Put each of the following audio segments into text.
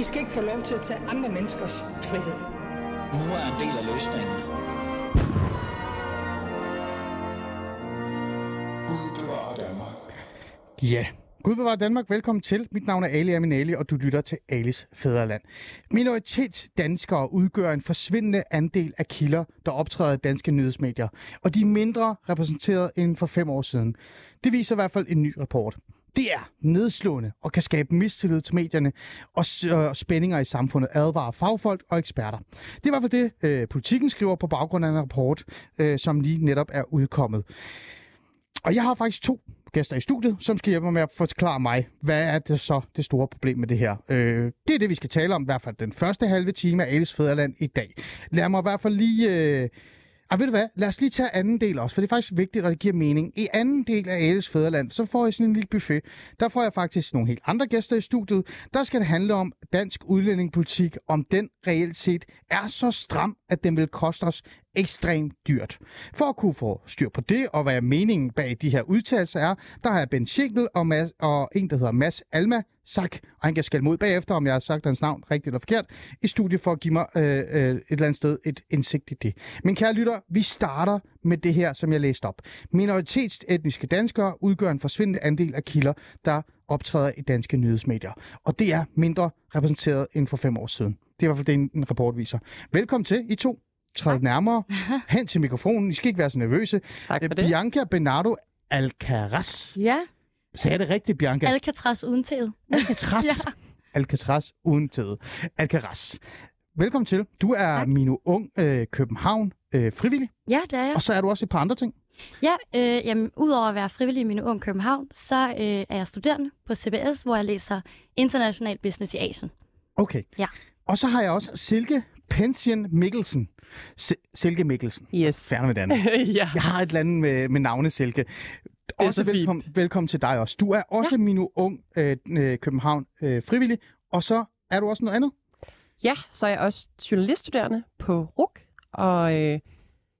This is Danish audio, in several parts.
I skal ikke få lov til at tage andre menneskers frihed. Nu er en del af løsningen. Gud bevarer Danmark. Ja, Gud bevarer Danmark. Velkommen til. Mit navn er Ali Aminali, og du lytter til Alis Fæderland. Minoritetsdanskere udgør en forsvindende andel af kilder, der optræder i danske nyhedsmedier, og de er mindre repræsenteret end for fem år siden. Det viser i hvert fald en ny rapport. Det er nedslående og kan skabe mistillid til medierne og spændinger i samfundet, advarer fagfolk og eksperter. Det er i hvert fald det, øh, politikken skriver på baggrund af en rapport, øh, som lige netop er udkommet. Og jeg har faktisk to gæster i studiet, som skal hjælpe mig med at forklare mig, hvad er det så det store problem med det her. Øh, det er det, vi skal tale om, i hvert fald den første halve time af Alice Fæderland i dag. Lad mig i hvert fald lige... Øh, og ved du hvad? Lad os lige tage anden del også, for det er faktisk vigtigt, og det giver mening. I anden del af Ales Fæderland, så får jeg sådan en lille buffet. Der får jeg faktisk nogle helt andre gæster i studiet. Der skal det handle om dansk udlændingepolitik, om den reelt set er så stram, at den vil koste os ekstremt dyrt. For at kunne få styr på det, og hvad meningen bag de her udtalelser er, der har jeg Ben Schinkel og, Mads, og en, der hedder Mads Alma sagt, og han kan skælde mod bagefter, om jeg har sagt hans navn rigtigt eller forkert, i studiet for at give mig øh, øh, et eller andet sted et indsigt i det. Men kære lytter, vi starter med det her, som jeg læste op. Minoritetsetniske danskere udgør en forsvindende andel af kilder, der optræder i danske nyhedsmedier. Og det er mindre repræsenteret end for fem år siden. Det er i hvert fald det, en rapport viser. Velkommen til, I to. Træd nærmere hen til mikrofonen. I skal ikke være så nervøse. Tak for Øh, det. Bianca Bernardo Alcaraz. Ja, Sagde jeg det rigtigt, Bianca? Alcatraz uden tæet. Alcatraz. Ja. Alcatraz uden tæde. Alcaraz. Velkommen til. Du er Tak. Mino Ung øh, København øh, frivillig, Ja, det er jeg. og så er du også et par andre ting. Ja, øh, jamen, udover at være frivillig i min ung København, så øh, er jeg studerende på CBS, hvor jeg læser International Business i Asien. Okay. Ja. Og så har jeg også Silke Pension Mikkelsen. S- Silke Mikkelsen. Yes. Færdig med andet. ja. Jeg har et eller andet med, med navne, Silke. Også velkommen, velkommen til dig også. Du er også ja. Mino Ung øh, øh, København øh, frivillig, og så er du også noget andet. ja, så er jeg også journaliststuderende på RUK, og øh,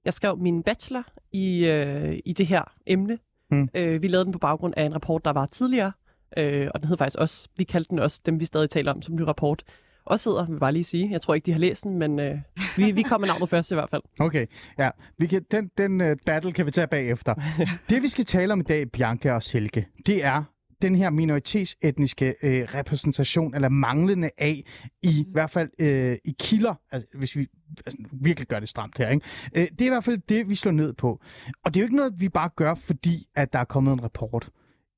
jeg skrev min bachelor i, øh, i det her emne. Mm. Øh, vi lavede den på baggrund af en rapport, der var tidligere, øh, og den hed faktisk også, vi kaldte den også, dem vi stadig taler om som ny rapport, også hedder, vil bare lige sige. Jeg tror ikke, de har læst den, men øh, vi, vi kommer navnet først i hvert fald. Okay, ja. Vi kan, den den uh, battle kan vi tage bagefter. det vi skal tale om i dag, Bianca og Silke, det er den her minoritetsetniske øh, repræsentation, eller manglende af, i hvert fald øh, i kilder, altså, hvis vi altså, virkelig gør det stramt her. Ikke? Øh, det er i hvert fald det, vi slår ned på. Og det er jo ikke noget, vi bare gør, fordi at der er kommet en rapport.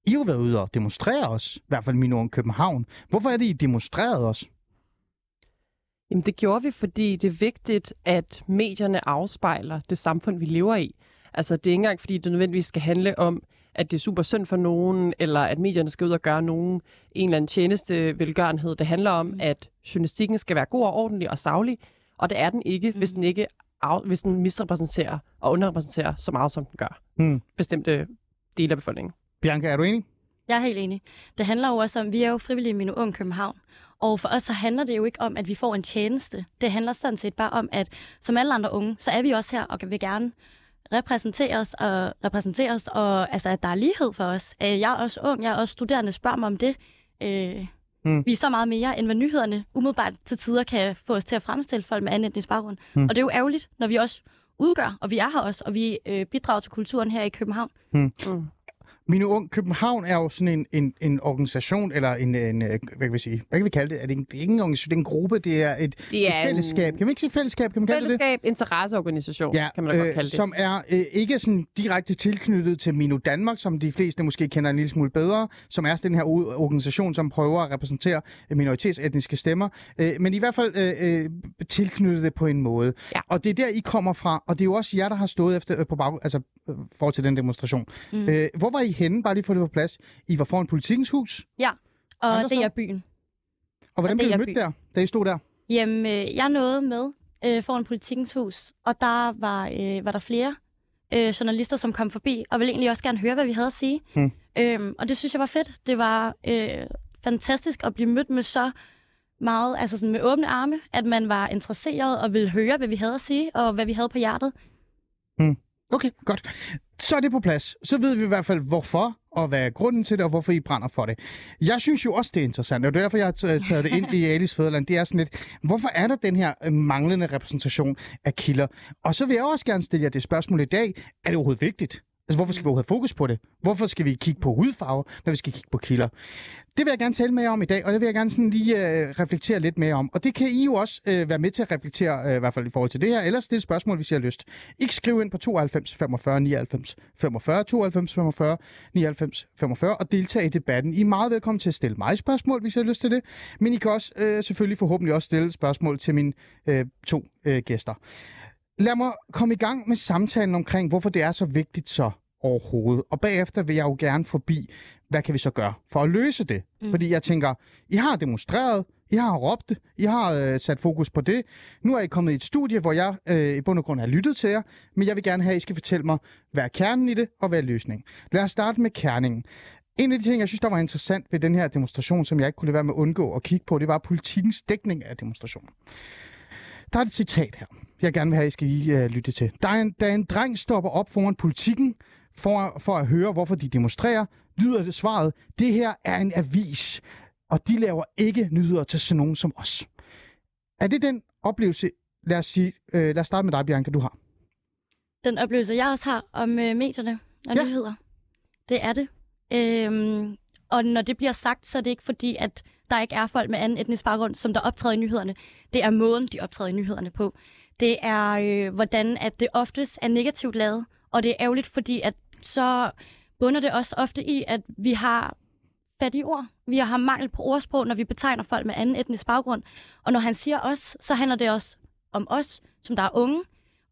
I har jo været ude og demonstrere os, i hvert fald min ord København. Hvorfor er det, I demonstrerede os? Jamen det gjorde vi, fordi det er vigtigt, at medierne afspejler det samfund, vi lever i. Altså det er ikke engang, fordi det nødvendigvis skal handle om, at det er super synd for nogen, eller at medierne skal ud og gøre nogen en eller anden tjeneste velgørenhed. Det handler om, at journalistikken skal være god og ordentlig og savlig, og det er den ikke, mm. hvis den ikke af, hvis den misrepræsenterer og underrepræsenterer så meget, som den gør. Hmm. Bestemte dele af befolkningen. Bianca, er du enig? Jeg er helt enig. Det handler jo også om, vi er jo frivillige i min ung København. Og for os så handler det jo ikke om, at vi får en tjeneste. Det handler sådan set bare om, at som alle andre unge, så er vi også her og vil gerne repræsentere os og repræsentere os, og altså, at der er lighed for os. Øh, Jeg er også ung, jeg er også studerende, spørger mig om det. Øh, Mm. Vi er så meget mere, end hvad nyhederne umiddelbart til tider kan få os til at fremstille folk med anden etnisk baggrund. Mm. Og det er jo ærgerligt, når vi også udgør, og vi er her også, og vi øh, bidrager til kulturen her i København. Mm. Mine Ung København er jo sådan en, en, en organisation, eller en, en, øh, hvad kan vi sige, hvad kan vi kalde det? Er det, en, det er ikke en organisation, det er en gruppe, det er et, Det er et fællesskab. en Kan man ikke sige fællesskab? Kan man kalde det det? fællesskab, interesseorganisation, Ja, kan man da godt kalde det. som er øh, ikke sådan direkte tilknyttet til Mino Danmark, som de fleste måske kender en lille smule bedre, som er den her organisation, som prøver at repræsentere øh, minoritetsetniske stemmer, øh, men i hvert fald øh, øh, tilknyttet det på en måde. Ja. Og det er der, I kommer fra, og det er jo også jer, der har stået efter øh, på bag, altså øh, forhold til den demonstration. Mm. Øh, hvor var I henne, bare lige for det på plads? I var foran politikens hus, Og Andre det er byen. og hvordan Og blev I mødt by. der, da I stod der? Jamen, øh, jeg nåede med øh, foran politikens hus, og der var, øh, var der flere øh, journalister, som kom forbi, og ville egentlig også gerne høre, hvad vi havde at sige. Hmm. Øhm, og det synes jeg var fedt. Det var øh, fantastisk at blive mødt med så meget, altså sådan med åbne arme, at man var interesseret og ville høre, hvad vi havde at sige, og hvad vi havde på hjertet. Okay, godt. Så er det på plads. Så ved vi i hvert fald, hvorfor og hvad er grunden til det, og hvorfor I brænder for det. Jeg synes jo også, det er interessant, og det er derfor, jeg har taget det ind i Alice Fæderland. Det er sådan lidt, hvorfor er der den her øh, manglende repræsentation af kilder? Og så vil jeg også gerne stille jer det spørgsmål i dag. Er det overhovedet vigtigt? Altså, hvorfor skal vi have fokus på det? Hvorfor skal vi kigge på hudfarve, når vi skal kigge på kilder? Det vil jeg gerne tale med jer om i dag, og det vil jeg gerne sådan lige øh, reflektere lidt mere om. Og det kan I jo også øh, være med til at reflektere, øh, i hvert fald i forhold til det her, eller stille spørgsmål, hvis I har lyst. I kan skrive ind på 92 45 99 45, 92 45 99 45, og deltage i debatten. I er meget velkommen til at stille mig spørgsmål, hvis I har lyst til det. Men I kan også øh, selvfølgelig forhåbentlig også stille spørgsmål til mine øh, to øh, gæster. Lad mig komme i gang med samtalen omkring, hvorfor det er så vigtigt så overhovedet. Og bagefter vil jeg jo gerne forbi, hvad kan vi så gøre for at løse det? Mm. Fordi jeg tænker, I har demonstreret, I har råbt det, I har øh, sat fokus på det. Nu er I kommet i et studie, hvor jeg øh, i bund og grund har lyttet til jer, men jeg vil gerne have, at I skal fortælle mig, hvad er kernen i det, og hvad er løsningen. Lad os starte med kerningen. En af de ting, jeg synes, der var interessant ved den her demonstration, som jeg ikke kunne lade være med at undgå at kigge på, det var politikens dækning af demonstrationen. Der er et citat her, jeg gerne vil have, at I skal I, uh, lytte til. Der er en, da en dreng stopper op foran politikken for, for at høre, hvorfor de demonstrerer, lyder det svaret, det her er en avis, og de laver ikke nyheder til sådan nogen som os. Er det den oplevelse, lad os, sige, øh, lad os starte med dig, Bianca, du har? Den oplevelse, jeg også har om øh, medierne og ja. nyheder, det er det. Øhm, og når det bliver sagt, så er det ikke fordi, at der ikke er folk med anden etnisk baggrund, som der optræder i nyhederne. Det er måden, de optræder i nyhederne på. Det er, øh, hvordan at det oftest er negativt lavet, og det er ærgerligt, fordi at så bunder det også ofte i, at vi har fattige ord. Vi har mangel på ordsprog, når vi betegner folk med anden etnisk baggrund. Og når han siger os, så handler det også om os, som der er unge,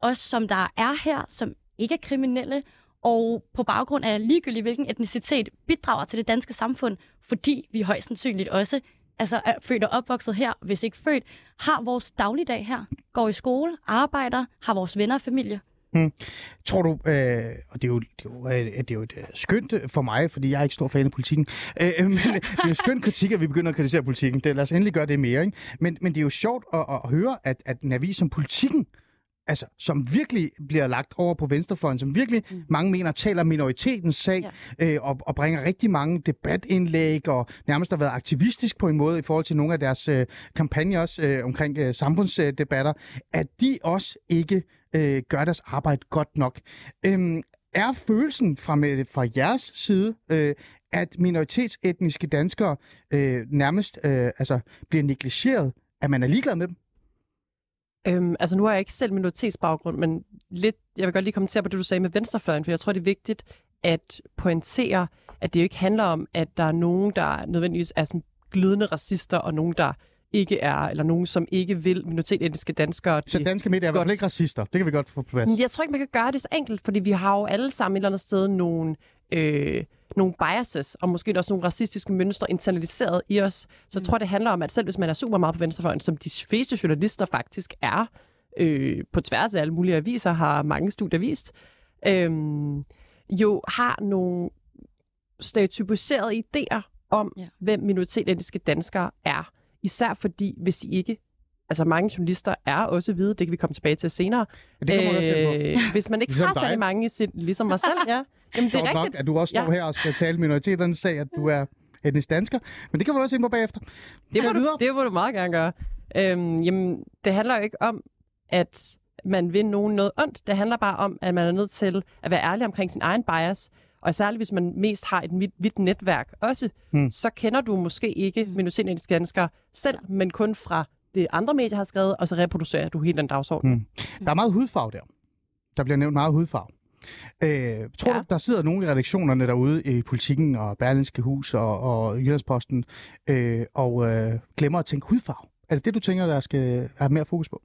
os som der er her, som ikke er kriminelle, og på baggrund af ligegyldigt hvilken etnicitet bidrager til det danske samfund, fordi vi højst sandsynligt også altså er født og opvokset her, hvis ikke født, har vores dagligdag her, går i skole, arbejder, har vores venner og familie. Hmm. Tror du, øh, og det er jo, det er jo, øh, det er jo et øh, skønt øh, for mig, fordi jeg er ikke stor fan af politikken, øh, men det er en skøn kritik, at vi begynder at kritisere politikken. Det, lad os endelig gøre det mere. Ikke? Men, men det er jo sjovt at, at høre, at, at en avis som politikken, altså, som virkelig bliver lagt over på venstrefløjen, som virkelig mm. mange mener taler minoritetens sag, ja. øh, og, og bringer rigtig mange debatindlæg, og nærmest har været aktivistisk på en måde i forhold til nogle af deres øh, kampagner også øh, omkring øh, samfundsdebatter, at de også ikke øh, gør deres arbejde godt nok. Øhm, er følelsen fra, med, fra jeres side, øh, at minoritetsetniske danskere øh, nærmest øh, altså, bliver negligeret, at man er ligeglad med dem? Øhm, altså nu har jeg ikke selv minoritetsbaggrund, men lidt, jeg vil godt lige kommentere på det, du sagde med venstrefløjen, for jeg tror, det er vigtigt at pointere, at det jo ikke handler om, at der er nogen, der nødvendigvis er sådan glødende racister, og nogen, der ikke er, eller nogen, som ikke vil minoritetsetniske danskere. Så danske medier er i hvert fald ikke racister. Det kan vi godt få på plads. Jeg tror ikke, man kan gøre det så enkelt, fordi vi har jo alle sammen et eller andet sted nogle, øh, nogle biases, og måske også nogle racistiske mønstre internaliseret i os. Så jeg tror, det handler om, at selv hvis man er super meget på venstrefløjen, som de fleste journalister faktisk er, øh, på tværs af alle mulige aviser, har mange studier vist, øh, jo har nogle stereotypiserede idéer om, Ja. hvem minoritetsetniske danskere er. Især fordi, hvis de ikke Altså mange journalister er også hvide, det kan vi komme tilbage til senere. Ja, det kommer øh, også på. hvis man ikke Ligesom har særlig mange i sit, ligesom mig selv, ja. Jamen, det er nok, at du også står Ja. her og skal tale minoriteternes sag, at du er etnisk dansker. Men det kan vi også ind på bagefter. Det må, du, videre. det må du meget gerne gøre. Øhm, jamen, det handler jo ikke om, at man vil nogen noget ondt. Det handler bare om, at man er nødt til at være ærlig omkring sin egen bias. Og særligt, hvis man mest har et vidt, netværk også, hmm. så kender du måske ikke minoritetsetniske danskere selv, men kun fra det andre medier har skrevet, og så reproducerer du hele den dagsorden. Hmm. Der er meget hudfarve der. Der bliver nævnt meget hudfarve. Øh, tror ja. Du, der sidder nogle i redaktionerne derude i politikken og Berlinske Hus og, og Jyllandsposten øh, og øh, glemmer at tænke hudfarve? Er det det, du tænker, der skal have mere fokus på?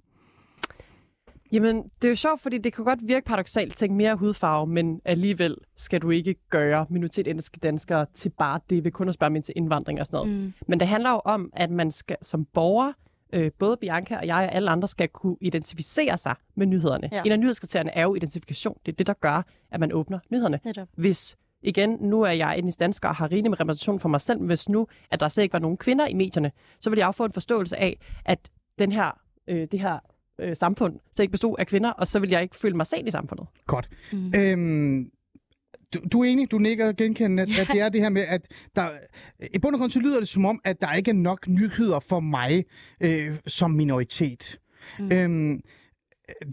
Jamen, det er jo sjovt, fordi det kan godt virke paradoxalt at tænke mere hudfarve, men alligevel skal du ikke gøre minoritetsetniske danskere til bare det, ved kun at spørge ind til indvandring og sådan noget. Mm. Men det handler jo om, at man skal som borger, øh, både Bianca og jeg og alle andre, skal kunne identificere sig med nyhederne. Ja. En af nyhedskriterierne er jo identifikation. Det er det, der gør, at man åbner nyhederne. Netop. Hvis, igen, nu er jeg etnisk dansker og har rigelig med repræsentation for mig selv, men hvis nu, at der slet ikke var nogen kvinder i medierne, så ville jeg jo få en forståelse af, at den her, øh, det her øh, samfund så ikke bestod af kvinder, og så ville jeg ikke føle mig set i samfundet. Godt. Mm. Øhm, du, du er enig, du nikker genkendende, at, at det er det her med, at der, i bund og grund så lyder det som om, at der ikke er nok nyheder for mig øh, som minoritet. Mm. Øhm,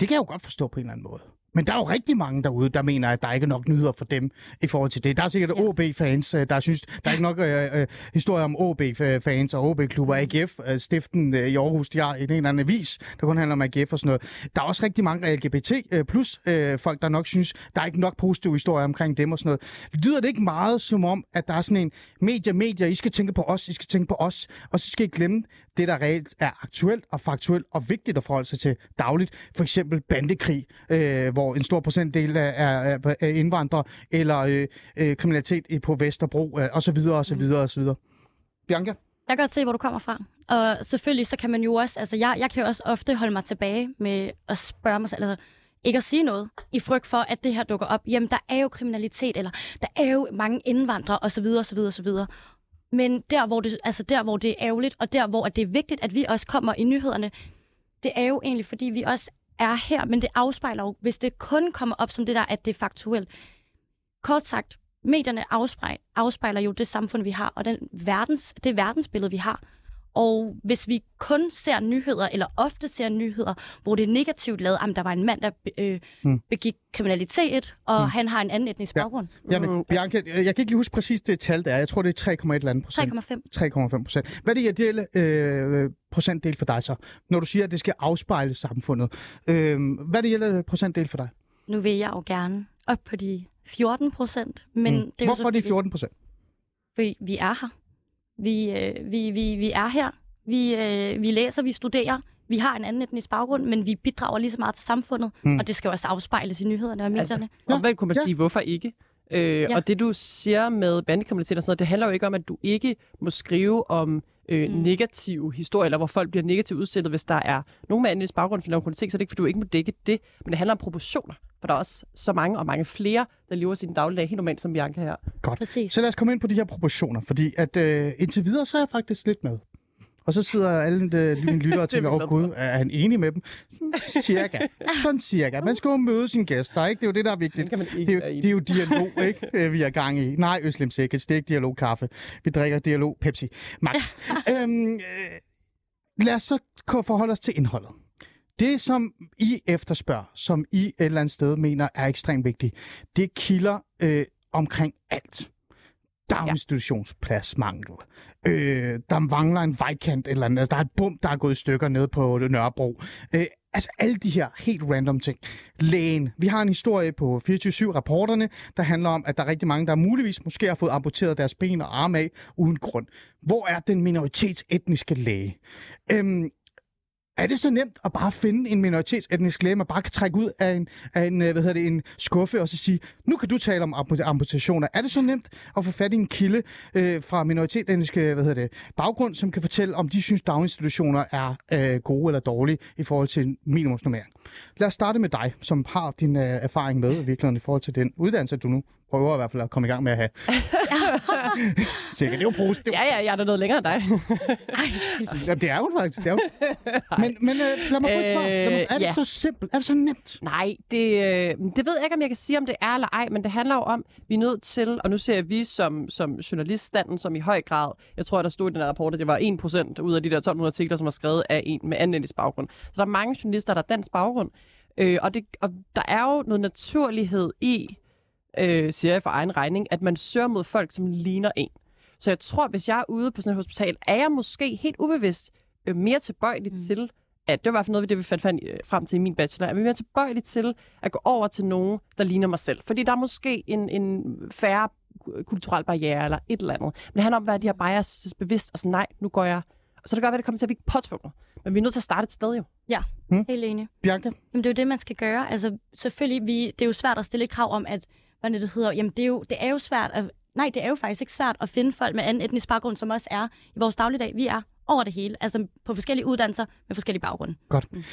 det kan jeg jo godt forstå på en eller anden måde. Men der er jo rigtig mange derude, der mener, at der ikke er nok nyheder for dem i forhold til det. Der er sikkert ja. OB-fans, øh, der synes, der er ikke nok øh, øh, historier om OB-fans og OB-klubber. AGF, øh, stiften øh, i Aarhus, de har en eller anden avis, der kun handler om AGF og sådan noget. Der er også rigtig mange LGBT øh, plus øh, folk, der nok synes, der er ikke nok positive historier omkring dem og sådan noget. Lyder det ikke meget som om, at der er sådan en medier, medier, I skal tænke på os, I skal tænke på os, og så skal I glemme det, der reelt er aktuelt og faktuelt og vigtigt at forholde sig til dagligt. For eksempel bandekrig, øh, hvor en stor procentdel er, er, er indvandrere, eller øh, øh, kriminalitet på Vesterbro, øh, og så videre, og så videre, og så videre. Bianca? Jeg kan godt se, hvor du kommer fra. Og selvfølgelig, så kan man jo også, altså jeg, jeg kan jo også ofte holde mig tilbage med at spørge mig selv, altså ikke at sige noget, i frygt for, at det her dukker op. Jamen, der er jo kriminalitet, eller der er jo mange indvandrere, osv., osv., osv. Men der hvor, det, altså der, hvor det er ærgerligt, og der, hvor det er vigtigt, at vi også kommer i nyhederne, det er jo egentlig, fordi vi også er her, men det afspejler jo, hvis det kun kommer op som det der, at det er faktuelt. Kort sagt, medierne afspejler, afspejler jo det samfund, vi har, og den verdens, det verdensbillede, vi har. Og hvis vi kun ser nyheder, eller ofte ser nyheder, hvor det er negativt lavet, at der var en mand, der øh, mm. begik kriminalitet, og mm. han har en anden etnisk baggrund. Ja. Jamen, mm. Bianca, jeg kan ikke lige huske præcis det tal, der er. Jeg tror, det er 3,1 eller procent. 3,5. 3,5 procent. Hvad er det ideelle øh, procentdel for dig så, når du siger, at det skal afspejle samfundet? Øh, hvad er det ideelle procentdel for dig? Nu vil jeg jo gerne op på de 14 procent. Men mm. det er Hvorfor er det 14 procent? Fordi vi er her. Vi, øh, vi, vi, vi er her. Vi, øh, vi læser, vi studerer. Vi har en anden etnisk baggrund, men vi bidrager lige så meget til samfundet. Mm. Og det skal også afspejles i nyhederne og altså, medierne. Altså, hvad kunne man ja. sige, hvorfor ikke? Øh, ja. Og det du siger med bandekriminalitet og sådan noget, det handler jo ikke om, at du ikke må skrive om øh, mm. negative historier, eller hvor folk bliver negativt udstillet, hvis der er nogen med anden baggrund, der kriminalitet, så er det ikke, fordi du ikke må dække det. Men det handler om proportioner, for der er også så mange og mange flere, der lever sin dagligdag helt normalt som Bianca her. Godt. Præcis. Så lad os komme ind på de her proportioner, fordi at øh, indtil videre, så er jeg faktisk lidt med. Og så sidder alle de, mine lyttere og tænker, åh oh, gud, er han enig med dem? Cirka. Sådan cirka. Man skal jo møde sine gæster, ikke? Det er jo det, der er vigtigt. Det, er, jo, det er jo dialog, ikke? Øh, vi er gang i. Nej, Øslim Sikkert, det er ikke dialog kaffe. Vi drikker dialog Pepsi. Max. øhm, øh, lad os så forholde os til indholdet. Det, som I efterspørger, som I et eller andet sted mener er ekstremt vigtigt, det kilder øh, omkring alt daginstitutionspladsmangel. Øh, der mangler en vejkant eller andet. Altså, der er et bum, der er gået i stykker nede på Nørrebro. Øh, altså alle de her helt random ting. Lægen. Vi har en historie på 24-7-rapporterne, der handler om, at der er rigtig mange, der muligvis måske har fået amputeret deres ben og arme af uden grund. Hvor er den minoritetsetniske læge? Øhm, er det så nemt at bare finde en minoritetsetnisk læge, man bare kan trække ud af en, af en, øh, hvad hedder det, en skuffe og så sige, nu kan du tale om amputationer. Er det så nemt at få fat i en kilde øh, fra minoritetsetnisk hvad hedder det, baggrund, som kan fortælle, om de synes, daginstitutioner er øh, gode eller dårlige i forhold til minimumsnormering? Lad os starte med dig, som har din øh, erfaring med virkeligheden i forhold til den uddannelse, du nu prøver i hvert fald at komme i gang med at have. Sikkert, det er jo positivt. Ja, ja, jeg er da noget længere end dig. ja, det er jo faktisk. Det er jo. Men, men øh, lad mig få et svar. Mig, er det ja. så simpelt? Er det så nemt? Nej, det, øh, det ved jeg ikke, om jeg kan sige, om det er eller ej, men det handler jo om, vi er nødt til, og nu ser vi som, som journaliststanden, som i høj grad, jeg tror, der stod i den her rapport, at det var 1% ud af de der 1200 artikler, som var skrevet af en med anden baggrund. Så der er mange journalister, der er dansk baggrund, Øh, og, det, og der er jo noget naturlighed i, øh, siger jeg for egen regning, at man søger mod folk, som ligner en. Så jeg tror, hvis jeg er ude på sådan et hospital, er jeg måske helt ubevidst øh, mere tilbøjelig mm. til, at det var i hvert fald noget af det, vi fandt, øh, frem til i min bachelor, er vi mere tilbøjelige til at gå over til nogen, der ligner mig selv. Fordi der er måske en, en færre kulturel barriere eller et eller andet. Men det handler om at være de her biases bevidst, og sådan, nej, nu går jeg... Og så det være, at det kommer til at blive påtvunget. Men vi er nødt til at starte et sted jo. Ja, hmm? helt enig. Bianca? Jamen, det er jo det, man skal gøre. Altså, selvfølgelig, vi, det er jo svært at stille et krav om, at hvad det hedder, jamen det er, jo, det er jo svært at, nej, det er jo faktisk ikke svært at finde folk med anden etnisk baggrund, som også er i vores dagligdag. Vi er over det hele, altså på forskellige uddannelser med forskellige baggrunde. Godt. Mm.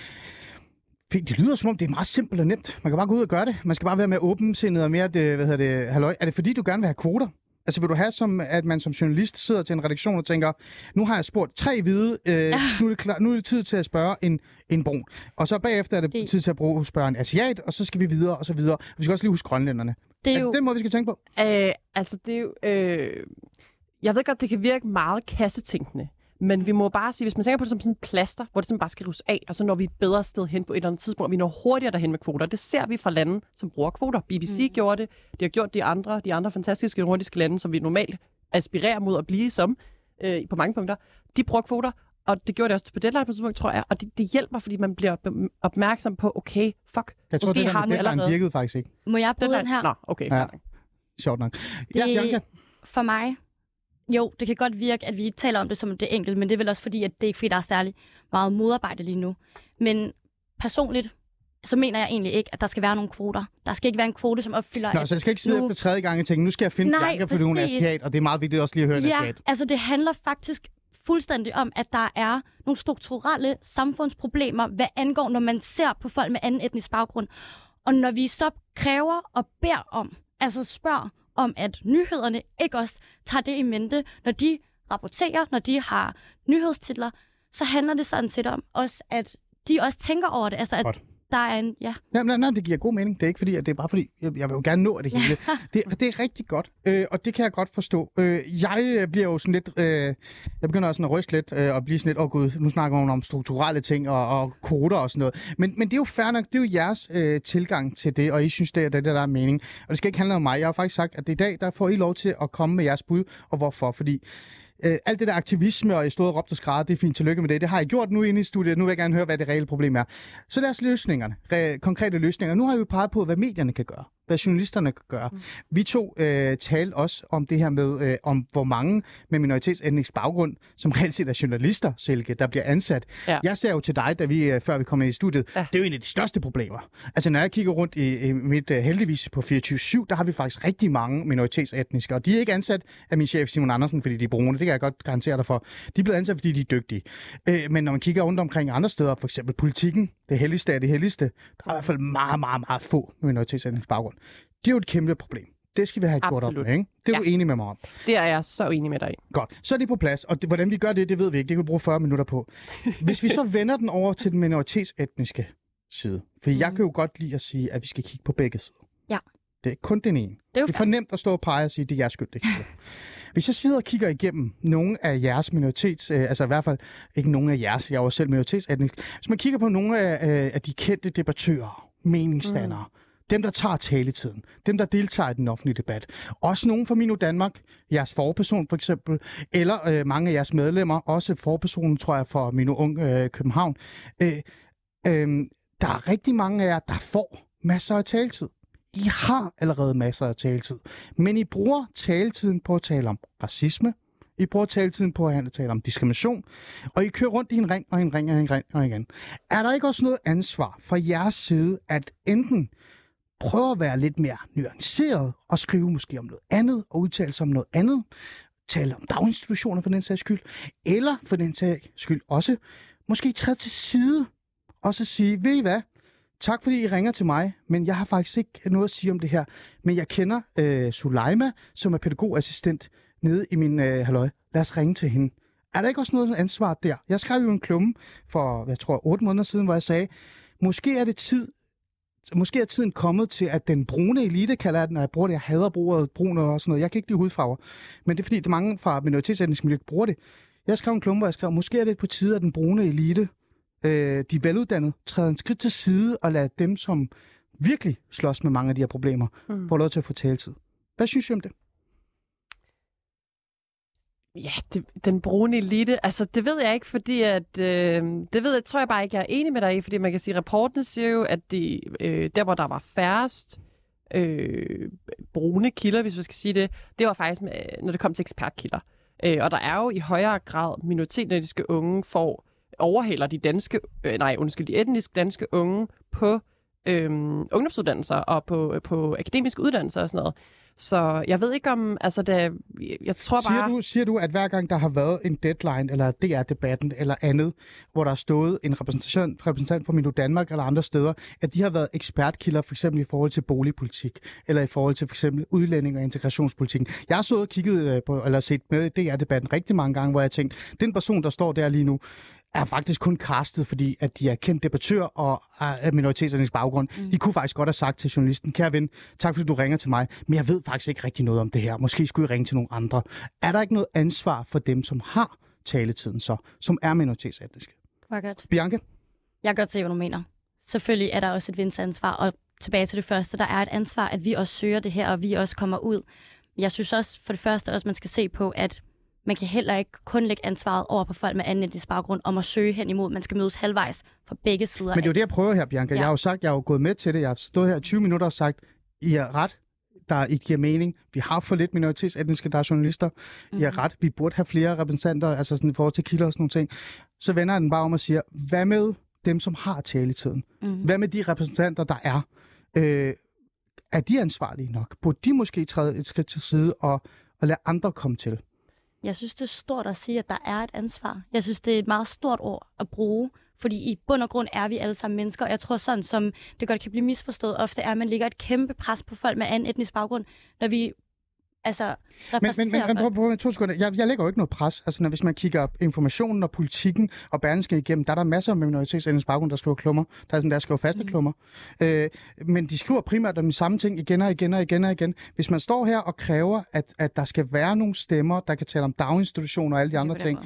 Det lyder som om, det er meget simpelt og nemt. Man kan bare gå ud og gøre det. Man skal bare være mere åbensindet og mere, det, hvad hedder det, halløj. Er det fordi, du gerne vil have kvoter? Altså vil du have, som, at man som journalist sidder til en redaktion og tænker, nu har jeg spurgt tre hvide, øh, ja. nu, er det klar, nu er det tid til at spørge en, en brun. Og så bagefter er det, det tid til at bruge, spørge en asiat, og så skal vi videre og så videre. Og vi skal også lige huske grønlænderne. Det er Er jo... det den måde, vi skal tænke på? Øh, altså, det er jo... Øh, jeg ved godt, det kan virke meget kassetænkende. Men vi må bare sige, hvis man tænker på det som sådan en plaster, hvor det simpelthen bare skal rives af, og så når vi et bedre sted hen på et eller andet tidspunkt, og vi når hurtigere derhen med kvoter. Det ser vi fra lande, som bruger kvoter. BBC mm. gjorde det, de har gjort de andre, de andre fantastiske nordiske lande, som vi normalt aspirerer mod at blive som øh, på mange punkter. De bruger kvoter, og det gjorde det også på deadline på et tidspunkt, tror jeg. Og det, det hjælper, fordi man bliver opmærksom på, okay, fuck, Jeg tror, måske det har den allerede. virkede faktisk ikke. Må jeg Deadline? den her? Nå, okay. Ja. Sjovt nok. Ja, Det- Jørgen, For mig, jo, det kan godt virke, at vi taler om det som det enkelt, men det er vel også fordi, at det er ikke fordi, der er særlig meget modarbejde lige nu. Men personligt, så mener jeg egentlig ikke, at der skal være nogle kvoter. Der skal ikke være en kvote, som opfylder... Nå, så jeg skal ikke sidde nu- efter tredje gang og tænke, nu skal jeg finde Nej, Bianca, fordi hun er præcis. asiat, og det er meget vigtigt også lige at høre en Ja, asiat. altså det handler faktisk fuldstændig om, at der er nogle strukturelle samfundsproblemer, hvad angår, når man ser på folk med anden etnisk baggrund. Og når vi så kræver og beder om, altså spørger om, at nyhederne ikke også tager det i mente, når de rapporterer, når de har nyhedstitler, så handler det sådan set om også, at de også tænker over det. Altså, at Godt der er en... Ja, Nej, nej, nej, det giver god mening. Det er ikke fordi, at det er bare fordi, jeg, jeg vil jo gerne nå det hele. det, det er rigtig godt, øh, og det kan jeg godt forstå. Øh, jeg øh, bliver jo sådan lidt, øh, jeg begynder også sådan at ryste lidt øh, og blive sådan lidt, åh oh, gud, nu snakker hun om strukturelle ting og, og koder og sådan noget. Men, men det er jo fair nok, det er jo jeres øh, tilgang til det, og I synes, det er det, der er mening. Og det skal ikke handle om mig. Jeg har faktisk sagt, at det i dag, der får I lov til at komme med jeres bud, og hvorfor. Fordi Øh, alt det der aktivisme, og I stod og råbte og skrædder, det er fint, tillykke med det. Det har I gjort nu inde i studiet. Nu vil jeg gerne høre, hvad det reelle problem er. Så lad os løsningerne, re- konkrete løsninger. Nu har vi peget på, hvad medierne kan gøre, hvad journalisterne kan gøre. Mm. Vi to øh, talte også om det her med, øh, om hvor mange med minoritetsetnisk baggrund, som reelt set er journalister, Silke, der bliver ansat. Ja. Jeg ser jo til dig, da vi, øh, før vi kom ind i studiet, Ja. det er jo en af de største problemer. Altså når jeg kigger rundt i, i mit øh, heldigvis på 24-7, der har vi faktisk rigtig mange minoritetsetniske, og de er ikke ansat af min chef Simon Andersen, fordi de er brune, det kan jeg godt garantere dig for. De er blevet ansat, fordi de er dygtige. Øh, men når man kigger rundt omkring andre steder, for eksempel politikken, det helligste af det helligste, der er i hvert fald meget, meget, meget få med minoritetsetnisk baggrund. Det er jo et kæmpe problem. Det skal vi have gjort op med, ikke? Det er Ja. du enig med mig om. Det er jeg så enig med dig i. Godt, så er det på plads, og det, hvordan vi gør det, det ved vi ikke. Det kan vi bruge 40 minutter på. Hvis vi så vender den over til den minoritetsetniske side, for jeg kan jo godt lide at sige, at vi skal kigge på begge sider. Ja. Det er kun den ene. det er Det er for nemt at stå og pege og sige, at det er jeres skyld, det hele. Hvis jeg sidder og kigger igennem nogle af jeres minoritets, øh, altså i hvert fald ikke nogle af jeres, jeg er jo selv minoritetsetnisk, hvis man kigger på nogle af, øh, af de kendte debattører, meningsdannere, mm dem der tager taletiden, dem der deltager i den offentlige debat, også nogen fra Minu Danmark, jeres forperson for eksempel, eller øh, mange af jeres medlemmer, også forpersonen tror jeg for Minu Ung øh, København, øh, øh, der er rigtig mange af jer, der får masser af taletid. I har allerede masser af taletid, men I bruger taletiden på at tale om racisme, I bruger taletiden på at tale om diskrimination, og I kører rundt i en ring og en ring og en ring og igen. Er der ikke også noget ansvar fra jeres side, at enten prøve at være lidt mere nuanceret og skrive måske om noget andet og udtale sig om noget andet, tale om daginstitutioner for den sags skyld, eller for den sags skyld også måske træde til side og så sige, ved I hvad, tak fordi I ringer til mig, men jeg har faktisk ikke noget at sige om det her. Men jeg kender øh, Sulaima, som er pædagogassistent nede i min øh, halløj. Lad os ringe til hende. Er der ikke også noget ansvar der? Jeg skrev jo en klumme for, jeg tror, otte måneder siden, hvor jeg sagde, måske er det tid, måske er tiden kommet til, at den brune elite, kalder jeg den, og jeg bruger det, jeg hader bruget brun og sådan noget. Jeg kan ikke lide hudfarver. Men det er fordi, det er mange fra minoritetsetnisk miljø, bruger det. Jeg skrev en klumme, hvor jeg skrev, måske er det på tide, at den brune elite, øh, de veluddannede, træder en skridt til side og lader dem, som virkelig slås med mange af de her problemer, Mm. få lov til at få taletid. Hvad synes I om det? Ja, det, den brune elite, altså det ved jeg ikke, fordi at, øh, det ved jeg, tror jeg bare ikke, jeg er enig med dig i, fordi man kan sige, at rapporten siger jo, at det, øh, der hvor der var færrest øh, brune kilder, hvis vi skal sige det, det var faktisk, med, når det kom til ekspertkilder. Øh, og der er jo i højere grad minoritetsetniske unge får overhaler de danske, øh, nej undskyld, de etnisk danske unge på øh, ungdomsuddannelser og på, øh, på akademiske uddannelser og sådan noget. Så jeg ved ikke om, altså det, jeg tror bare... Siger du, siger du, at hver gang der har været en deadline, eller DR-debatten, eller andet, hvor der har stået en repræsentation, repræsentant fra Mino Danmark eller andre steder, at de har været ekspertkilder, for eksempel i forhold til boligpolitik, eller i forhold til for eksempel udlænding og integrationspolitikken. Jeg har så og kigget øh, på, eller set med i DR-debatten rigtig mange gange, hvor jeg tænkte, den person, der står der lige nu, er faktisk kun castet, fordi at de er kendt debattør og er minoritetsernes baggrund. Mm. De kunne faktisk godt have sagt til journalisten, kære ven, tak fordi du ringer til mig, men jeg ved faktisk ikke rigtig noget om det her. Måske skulle I ringe til nogle andre. Er der ikke noget ansvar for dem, som har taletiden så, som er minoritetsetniske? Var godt. Bianca? Jeg kan godt se, hvad du mener. Selvfølgelig er der også et vindsansvar, og tilbage til det første, der er et ansvar, at vi også søger det her, og vi også kommer ud. Jeg synes også, for det første også, man skal se på, at man kan heller ikke kun lægge ansvaret over på folk med anden etnisk baggrund om at søge hen imod. Man skal mødes halvvejs fra begge sider. Men det er jo det, jeg prøver her, Bianca. Ja. Jeg har jo sagt, jeg har jo gået med til det. Jeg har stået her i 20 minutter og sagt, I er ret, der ikke giver mening. Vi har for lidt minoritetsetniske, der er journalister. Mm-hmm. I er ret, vi burde have flere repræsentanter, altså sådan i forhold til kilder og sådan nogle ting. Så vender jeg den bare om og siger, hvad med dem, som har taletiden? Mm-hmm. Hvad med de repræsentanter, der er? Øh, er de ansvarlige nok? Burde de måske træde et skridt til side og, og lade andre komme til? Jeg synes, det er stort at sige, at der er et ansvar. Jeg synes, det er et meget stort ord at bruge, fordi i bund og grund er vi alle sammen mennesker, og jeg tror sådan, som det godt kan blive misforstået ofte, er, at man lægger et kæmpe pres på folk med anden etnisk baggrund, når vi altså, men, men, men, men prøv, prøv, to sekunder. Jeg, jeg lægger jo ikke noget pres. Altså, når, hvis man kigger informationen og politikken og Berlingske igennem, der er der masser af minoritetsetnisk baggrund, der skriver klummer. Der er sådan, der skriver faste mm. klummer. Øh, men de skriver primært om de samme ting igen og igen og igen og igen. Hvis man står her og kræver, at, at der skal være nogle stemmer, der kan tale om daginstitutioner og alle de andre ting,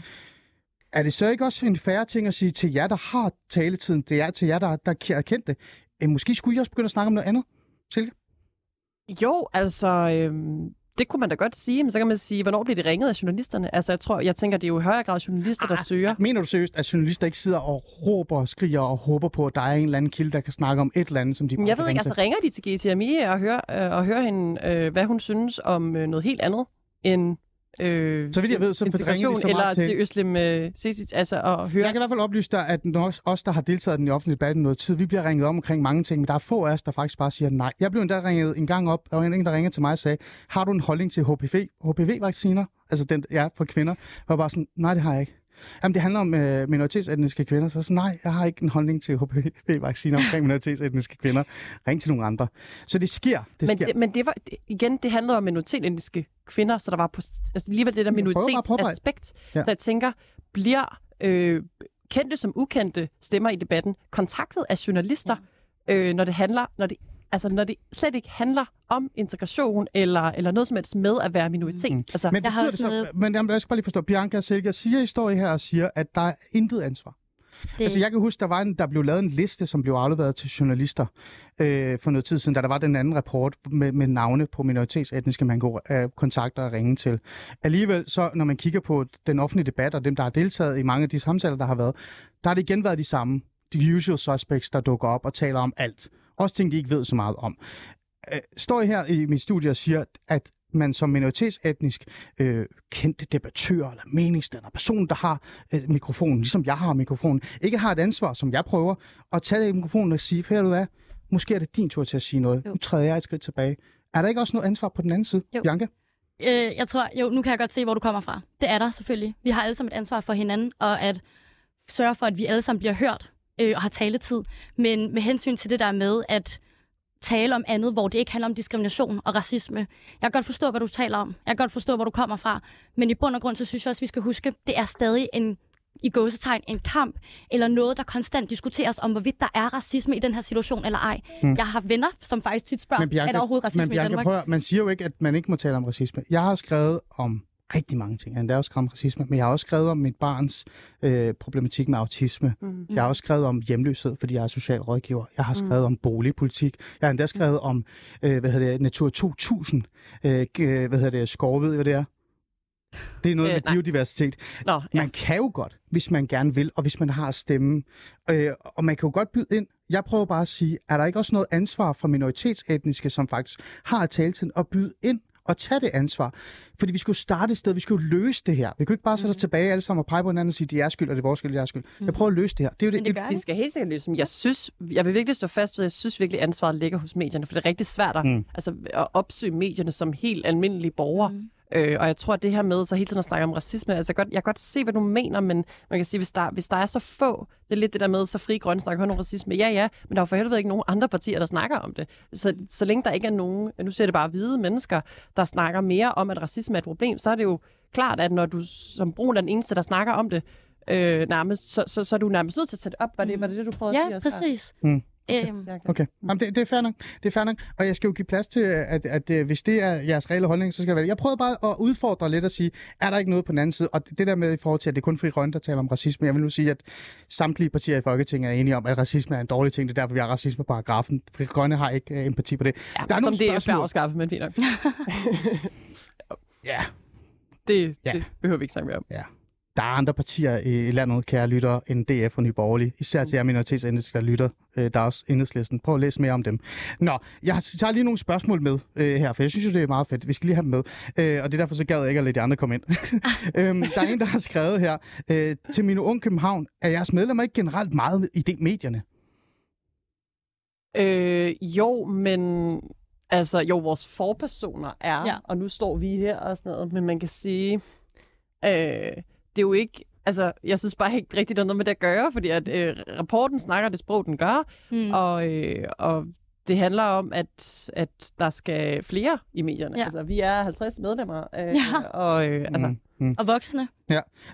er det så ikke også en færre ting at sige til jer, der har taletiden, det er til jer, der, der er kendt det? Øh, måske skulle I også begynde at snakke om noget andet, Silke? Jo, altså... Øhm det kunne man da godt sige, men så kan man sige, hvornår bliver det ringet af journalisterne? Altså, jeg tror, jeg tænker, det er jo i højere grad journalister, der ah, søger. Mener du seriøst, at journalister ikke sidder og råber og skriger og håber på, at der er en eller anden kilde, der kan snakke om et eller andet, som de bare Jeg ved ikke, altså ringer de til GTMI og hører, øh, og hører hende, øh, hvad hun synes om øh, noget helt andet end øh, så vidt jeg ved, så integration så eller til, til Øslem øh, altså at høre. Jeg kan i hvert fald oplyse dig, at os, der har deltaget i den offentlige debat i noget tid, vi bliver ringet om omkring mange ting, men der er få af os, der faktisk bare siger nej. Jeg blev endda ringet en gang op, og en, der ringede til mig og sagde, har du en holdning til HPV, HPV-vacciner? Altså den, ja, for kvinder. Jeg var bare sådan, nej, det har jeg ikke. Jamen, det handler om øh, minoritetsetniske kvinder. Så jeg sådan, nej, jeg har ikke en holdning til HPV-vacciner omkring minoritetsetniske kvinder. Ring til nogle andre. Så det sker. Det men, sker. Det, men det var, igen, det handlede om minoritetsetniske kvinder, så der var på, altså alligevel det der minoritetsaspekt. Ja. Så jeg tænker, bliver øh, kendte som ukendte stemmer i debatten kontaktet af journalister, ja. øh, når det handler, når det altså når det slet ikke handler om integration eller, eller noget som helst med at være minoritet. Mm. Altså, men betyder det så, noget... men jamen, jeg skal bare lige forstå, Bianca Silke siger i står her og siger, at der er intet ansvar. Det... Altså, jeg kan huske, der var en, der blev lavet en liste, som blev afleveret til journalister øh, for noget tid siden, da der var den anden rapport med, med navne på minoritetsetniske, man kunne øh, kontakte og ringe til. Alligevel, så når man kigger på den offentlige debat og dem, der har deltaget i mange af de samtaler, der har været, der har det igen været de samme. De usual suspects, der dukker op og taler om alt. Også ting, de ikke ved så meget om. Øh, står I her i mit studie og siger, at man som minoritetsetnisk øh, kendt debattør eller meningsdanner, person, der har øh, mikrofonen, ligesom jeg har mikrofonen, ikke har et ansvar, som jeg prøver, at tage mikrofonen og sige, her du hvad, måske er det din tur til at sige noget. Jo. Nu træder jeg et skridt tilbage. Er der ikke også noget ansvar på den anden side, jo. Bianca? Øh, jeg tror, jo, nu kan jeg godt se, hvor du kommer fra. Det er der selvfølgelig. Vi har alle sammen et ansvar for hinanden, og at sørge for, at vi alle sammen bliver hørt øh, og har taletid. Men med hensyn til det der med at tale om andet, hvor det ikke handler om diskrimination og racisme. Jeg kan godt forstå, hvad du taler om. Jeg kan godt forstå, hvor du kommer fra. Men i bund og grund, så synes jeg også, vi skal huske, det er stadig en i gåsetegn en kamp, eller noget, der konstant diskuteres om, hvorvidt der er racisme i den her situation eller ej. Hmm. Jeg har venner, som faktisk tit spørger, Bianca, er der overhovedet racisme men Bianca, i Danmark? Prøv, man siger jo ikke, at man ikke må tale om racisme. Jeg har skrevet om rigtig mange ting. Jeg har også skrevet om racisme, men jeg har også skrevet om mit barns øh, problematik med autisme. Mm. Jeg har også skrevet om hjemløshed, fordi jeg er social rådgiver. Jeg har skrevet mm. om boligpolitik. Jeg har endda skrevet om øh, hvad hedder det, Natur 2000. Øh, hvad hedder det, skov, ved I, hvad det er? Det er noget øh, med nej. biodiversitet. Nå, ja. Man kan jo godt, hvis man gerne vil, og hvis man har stemme. Øh, og man kan jo godt byde ind. Jeg prøver bare at sige, er der ikke også noget ansvar for minoritetsetniske, som faktisk har taletiden, at byde ind og tage det ansvar. Fordi vi skulle starte et sted, vi skulle løse det her. Vi kunne ikke bare sætte os mm. tilbage alle sammen og pege på hinanden og sige, de er skyld, og det er vores skyld, det er skyld. Mm. Jeg prøver at løse det her. Det er jo det, det, det vi skal helt sikkert løse Jeg synes, jeg vil virkelig stå fast ved, at jeg synes virkelig, ansvaret ligger hos medierne, for det er rigtig svært at, mm. altså, at opsøge medierne som helt almindelige borgere. Mm. Øh, og jeg tror, at det her med så hele tiden at snakke om racisme, altså jeg kan godt, jeg kan godt se, hvad du mener, men man kan sige, hvis der, hvis der er så få, det er lidt det der med, så fri grønne snakker om racisme, ja ja, men der er jo for helvede ikke nogen andre partier, der snakker om det. Så, så længe der ikke er nogen, nu ser det bare hvide mennesker, der snakker mere om, at racisme er et problem, så er det jo klart, at når du som brun er den eneste, der snakker om det, øh, nærmest, så, så, så er du nærmest nødt til at sætte op. Var det, var det det, du prøvede at sige? Ja, præcis. Mm. Øhm, Okay, Jamen, det, det er fair nok. Det er fair nok. Og jeg skal jo give plads til, at, at, at hvis det er jeres reelle holdning, så skal det være. Jeg prøvede bare at udfordre lidt og sige, er der ikke noget på den anden side? Og det der med i forhold til, at det er kun Fri Rønne, der taler om racisme. Jeg vil nu sige, at samtlige partier i Folketinget er enige om, at racisme er en dårlig ting. Det er derfor, vi har racismeparagrafen. Fri Grønne har ikke uh, empati på det. Ja, Der er som nogle det er svært spørgsmål. at afskaffe, men fint nok. Ja, Det, ja. det behøver vi ikke snakke mere om. ja. Der er andre partier i landet, kære lytter, end DF og Nye Borgerlige. Især til jer minoritetsendelske, der lytter. Øh, Der er også enhedslisten. Prøv at læse mere om dem. Nå, jeg tager lige nogle spørgsmål med øh, her, for jeg synes jo, det er meget fedt. Vi skal lige have dem med. Øh, og det er derfor, så gad jeg ikke at lade de andre komme ind. øhm, der er en, der har skrevet her. Øh, til mine unge København, er jeres medlemmer ikke generelt meget i det medierne? Øh, jo, men altså, jo, vores forpersoner er, ja. og nu står vi her og sådan noget, men man kan sige, øh, det er jo ikke, altså, jeg synes bare ikke rigtigt, der er noget med det at gøre, fordi at øh, rapporten snakker det sprog, den gør, hmm. og, øh, og det handler om, at, at der skal flere i medierne. Ja. Altså, vi er 50 medlemmer, øh, Ja. og øh, altså, Mm, mm. Og voksne.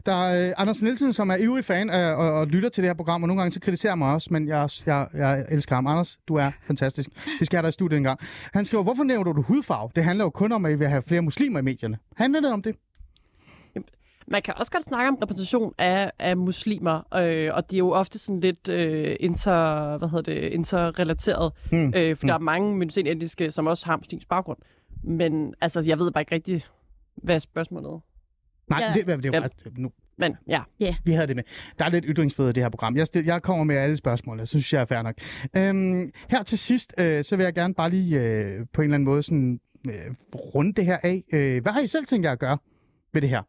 Der er øh, Anders Nielsen, som er ivrig fan øh, og, og lytter til det her program, og nogle gange så kritiserer mig også, men jeg, jeg, jeg elsker ham. Anders, du er fantastisk. Vi skal have dig i studiet en gang. Han skriver, hvorfor nævner du hudfarve? Det handler jo kun om, at I vil have flere muslimer i medierne. Handler det om det? Man kan også godt snakke om repræsentation af, af muslimer, øh, og de er jo ofte sådan lidt øh, inter, hvad hedder det, interrelateret, Hmm. mm. øh, for Mm. der er mange minoritetsetniske, som også har muslimsk baggrund. Men altså, jeg ved bare ikke rigtigt, hvad er spørgsmålet. Nej, Ja. det, det, det, Skal- det, nu, Men ja, vi havde det med. Der er lidt ytringsfrihed i det her program. Jeg, stil, jeg kommer med alle spørgsmål, så synes jeg er fair nok. Øhm, her til sidst, øh, så vil jeg gerne bare lige øh, på en eller anden måde sådan, øh, runde det her af. Øh, hvad har I selv tænkt jer at gøre ved det her?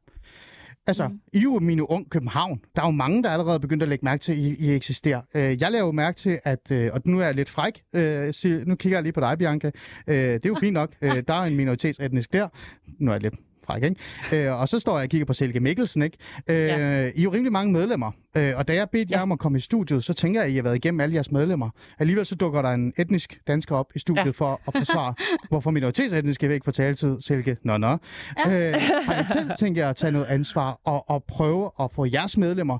Altså, mm. I er jo mine ung København. Der er jo mange, der allerede er begyndt at lægge mærke til, at I, I eksisterer. Øh, jeg laver jo mærke til, at, øh, og nu er jeg lidt fræk, øh, nu kigger jeg lige på dig, Bianca. Øh, det er jo fint nok. Øh, der er en minoritetsetnisk der. Nu er jeg lidt fræk, ikke? Øh, og så står jeg og kigger på Silke Mikkelsen, ikke? Øh, Ja. I er jo rimelig mange medlemmer. Øh, og da jeg bedte jer Ja. om at komme i studiet, så tænker jeg, at I har været igennem alle jeres medlemmer. Alligevel så dukker der en etnisk dansker op i studiet Ja. for at forsvare, hvorfor minoritetsetniske ikke få taletid, Silke. Nå, nå. Øh, har I selv tænkt jer at tage noget ansvar og, og prøve at få jeres medlemmer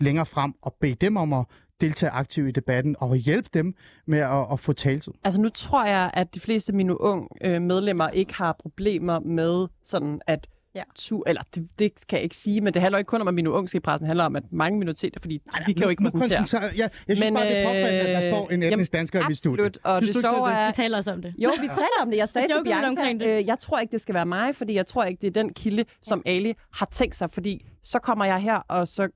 længere frem og bede dem om at deltage aktivt i debatten og hjælpe dem med at, at få taletid? altså nu tror jeg, at de fleste af mine unge øh, medlemmer ikke har problemer med sådan at Ja. tu, eller det, det kan jeg ikke sige, men det handler ikke kun om, at mine unge skal i pressen, det handler om, at mange minoriteter, fordi vi kan jo ikke Nu- nu præsentere. koncentrerer- Ja, jeg synes Men, bare, det er påfaldende, at der øh, står en etnisk jamen, dansker i studiet. Absolut, og Synes det sjove er, Vi taler også om det. Jo, vi taler om det. Jeg sagde til Bianca, omkring det. øh, jeg tror ikke, det skal være mig, fordi jeg tror ikke, det er den kilde, som Ali har tænkt sig, fordi så kommer jeg her, og så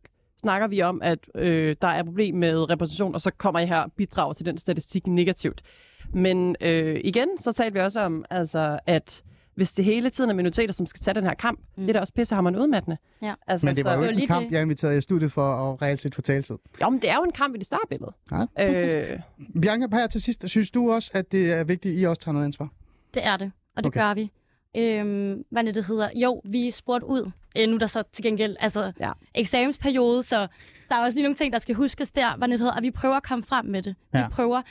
snakker vi om, at øh, der er problem med repræsentation, og så kommer jeg her og bidrager til den statistik negativt. Men øh, igen, så talte vi også om, altså, at hvis det hele tiden er minoriteter, som skal tage den her kamp, mm. det er da også pissehammerende udmattende. Ja. Altså, Men det var jo ikke en kamp, det. jeg inviterede i studiet for at reelt set få taletid. Jo, men det er jo en kamp i det større billede. Ja. Øh, Bianca, her til sidst, synes du også, at det er vigtigt, at I også tager noget ansvar? Det er det, og det okay. gør vi. Øhm, hvad er det, det hedder? Jo, vi er spurgt ud. Øh, nu er der så til gengæld altså, Ja. eksamensperiode, så der er også lige nogle ting, der skal huskes der, hvad det hedder, og vi prøver at komme frem med det. Ja. Vi prøver,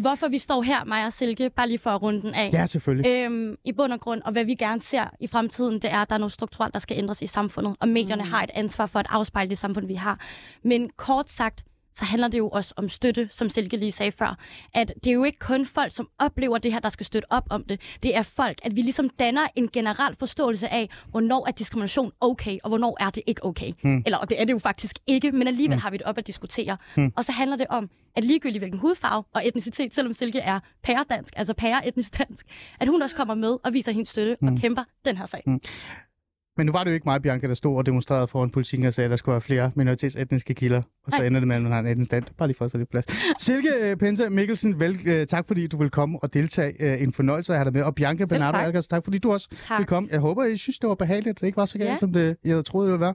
hvorfor vi står her, mig og Silke, bare lige for at runde den af. Ja, selvfølgelig. Øhm, I bund og grund, og hvad vi gerne ser i fremtiden, det er, at der er noget strukturelt, der skal ændres i samfundet, og medierne mm. har et ansvar for at afspejle det samfund, vi har. Men kort sagt, så handler det jo også om støtte, som Silke lige sagde før. At det er jo ikke kun folk, som oplever det her, der skal støtte op om det. Det er folk, at vi ligesom danner en generel forståelse af, hvornår er diskrimination okay, og hvornår er det ikke okay. Mm. Eller, og det er det jo faktisk ikke, men alligevel mm. har vi det op at diskutere. Mm. Og så handler det om, at ligegyldigt hvilken hudfarve og etnicitet, selvom Silke er pæredansk, altså pære-etnisk dansk, at hun også kommer med og viser hendes støtte mm. og kæmper den her sag. Mm. Men nu var det jo ikke mig, Bianca, der stod og demonstrerede foran politikken og sagde, at der skulle være flere minoritetsetniske kilder. Og så ender det med, at man har en etnisk stand. Bare lige for at få lidt plads. Silke øh, Pensa Mikkelsen, vel, øh, tak fordi du vil komme og deltage. Øh, en fornøjelse at have dig med. Og Bianca Bernardo tak. Algers, tak fordi du også Tak. vil komme. Jeg håber, I synes, det var behageligt, det ikke var så galt, Ja. som det, jeg havde troet, det ville være.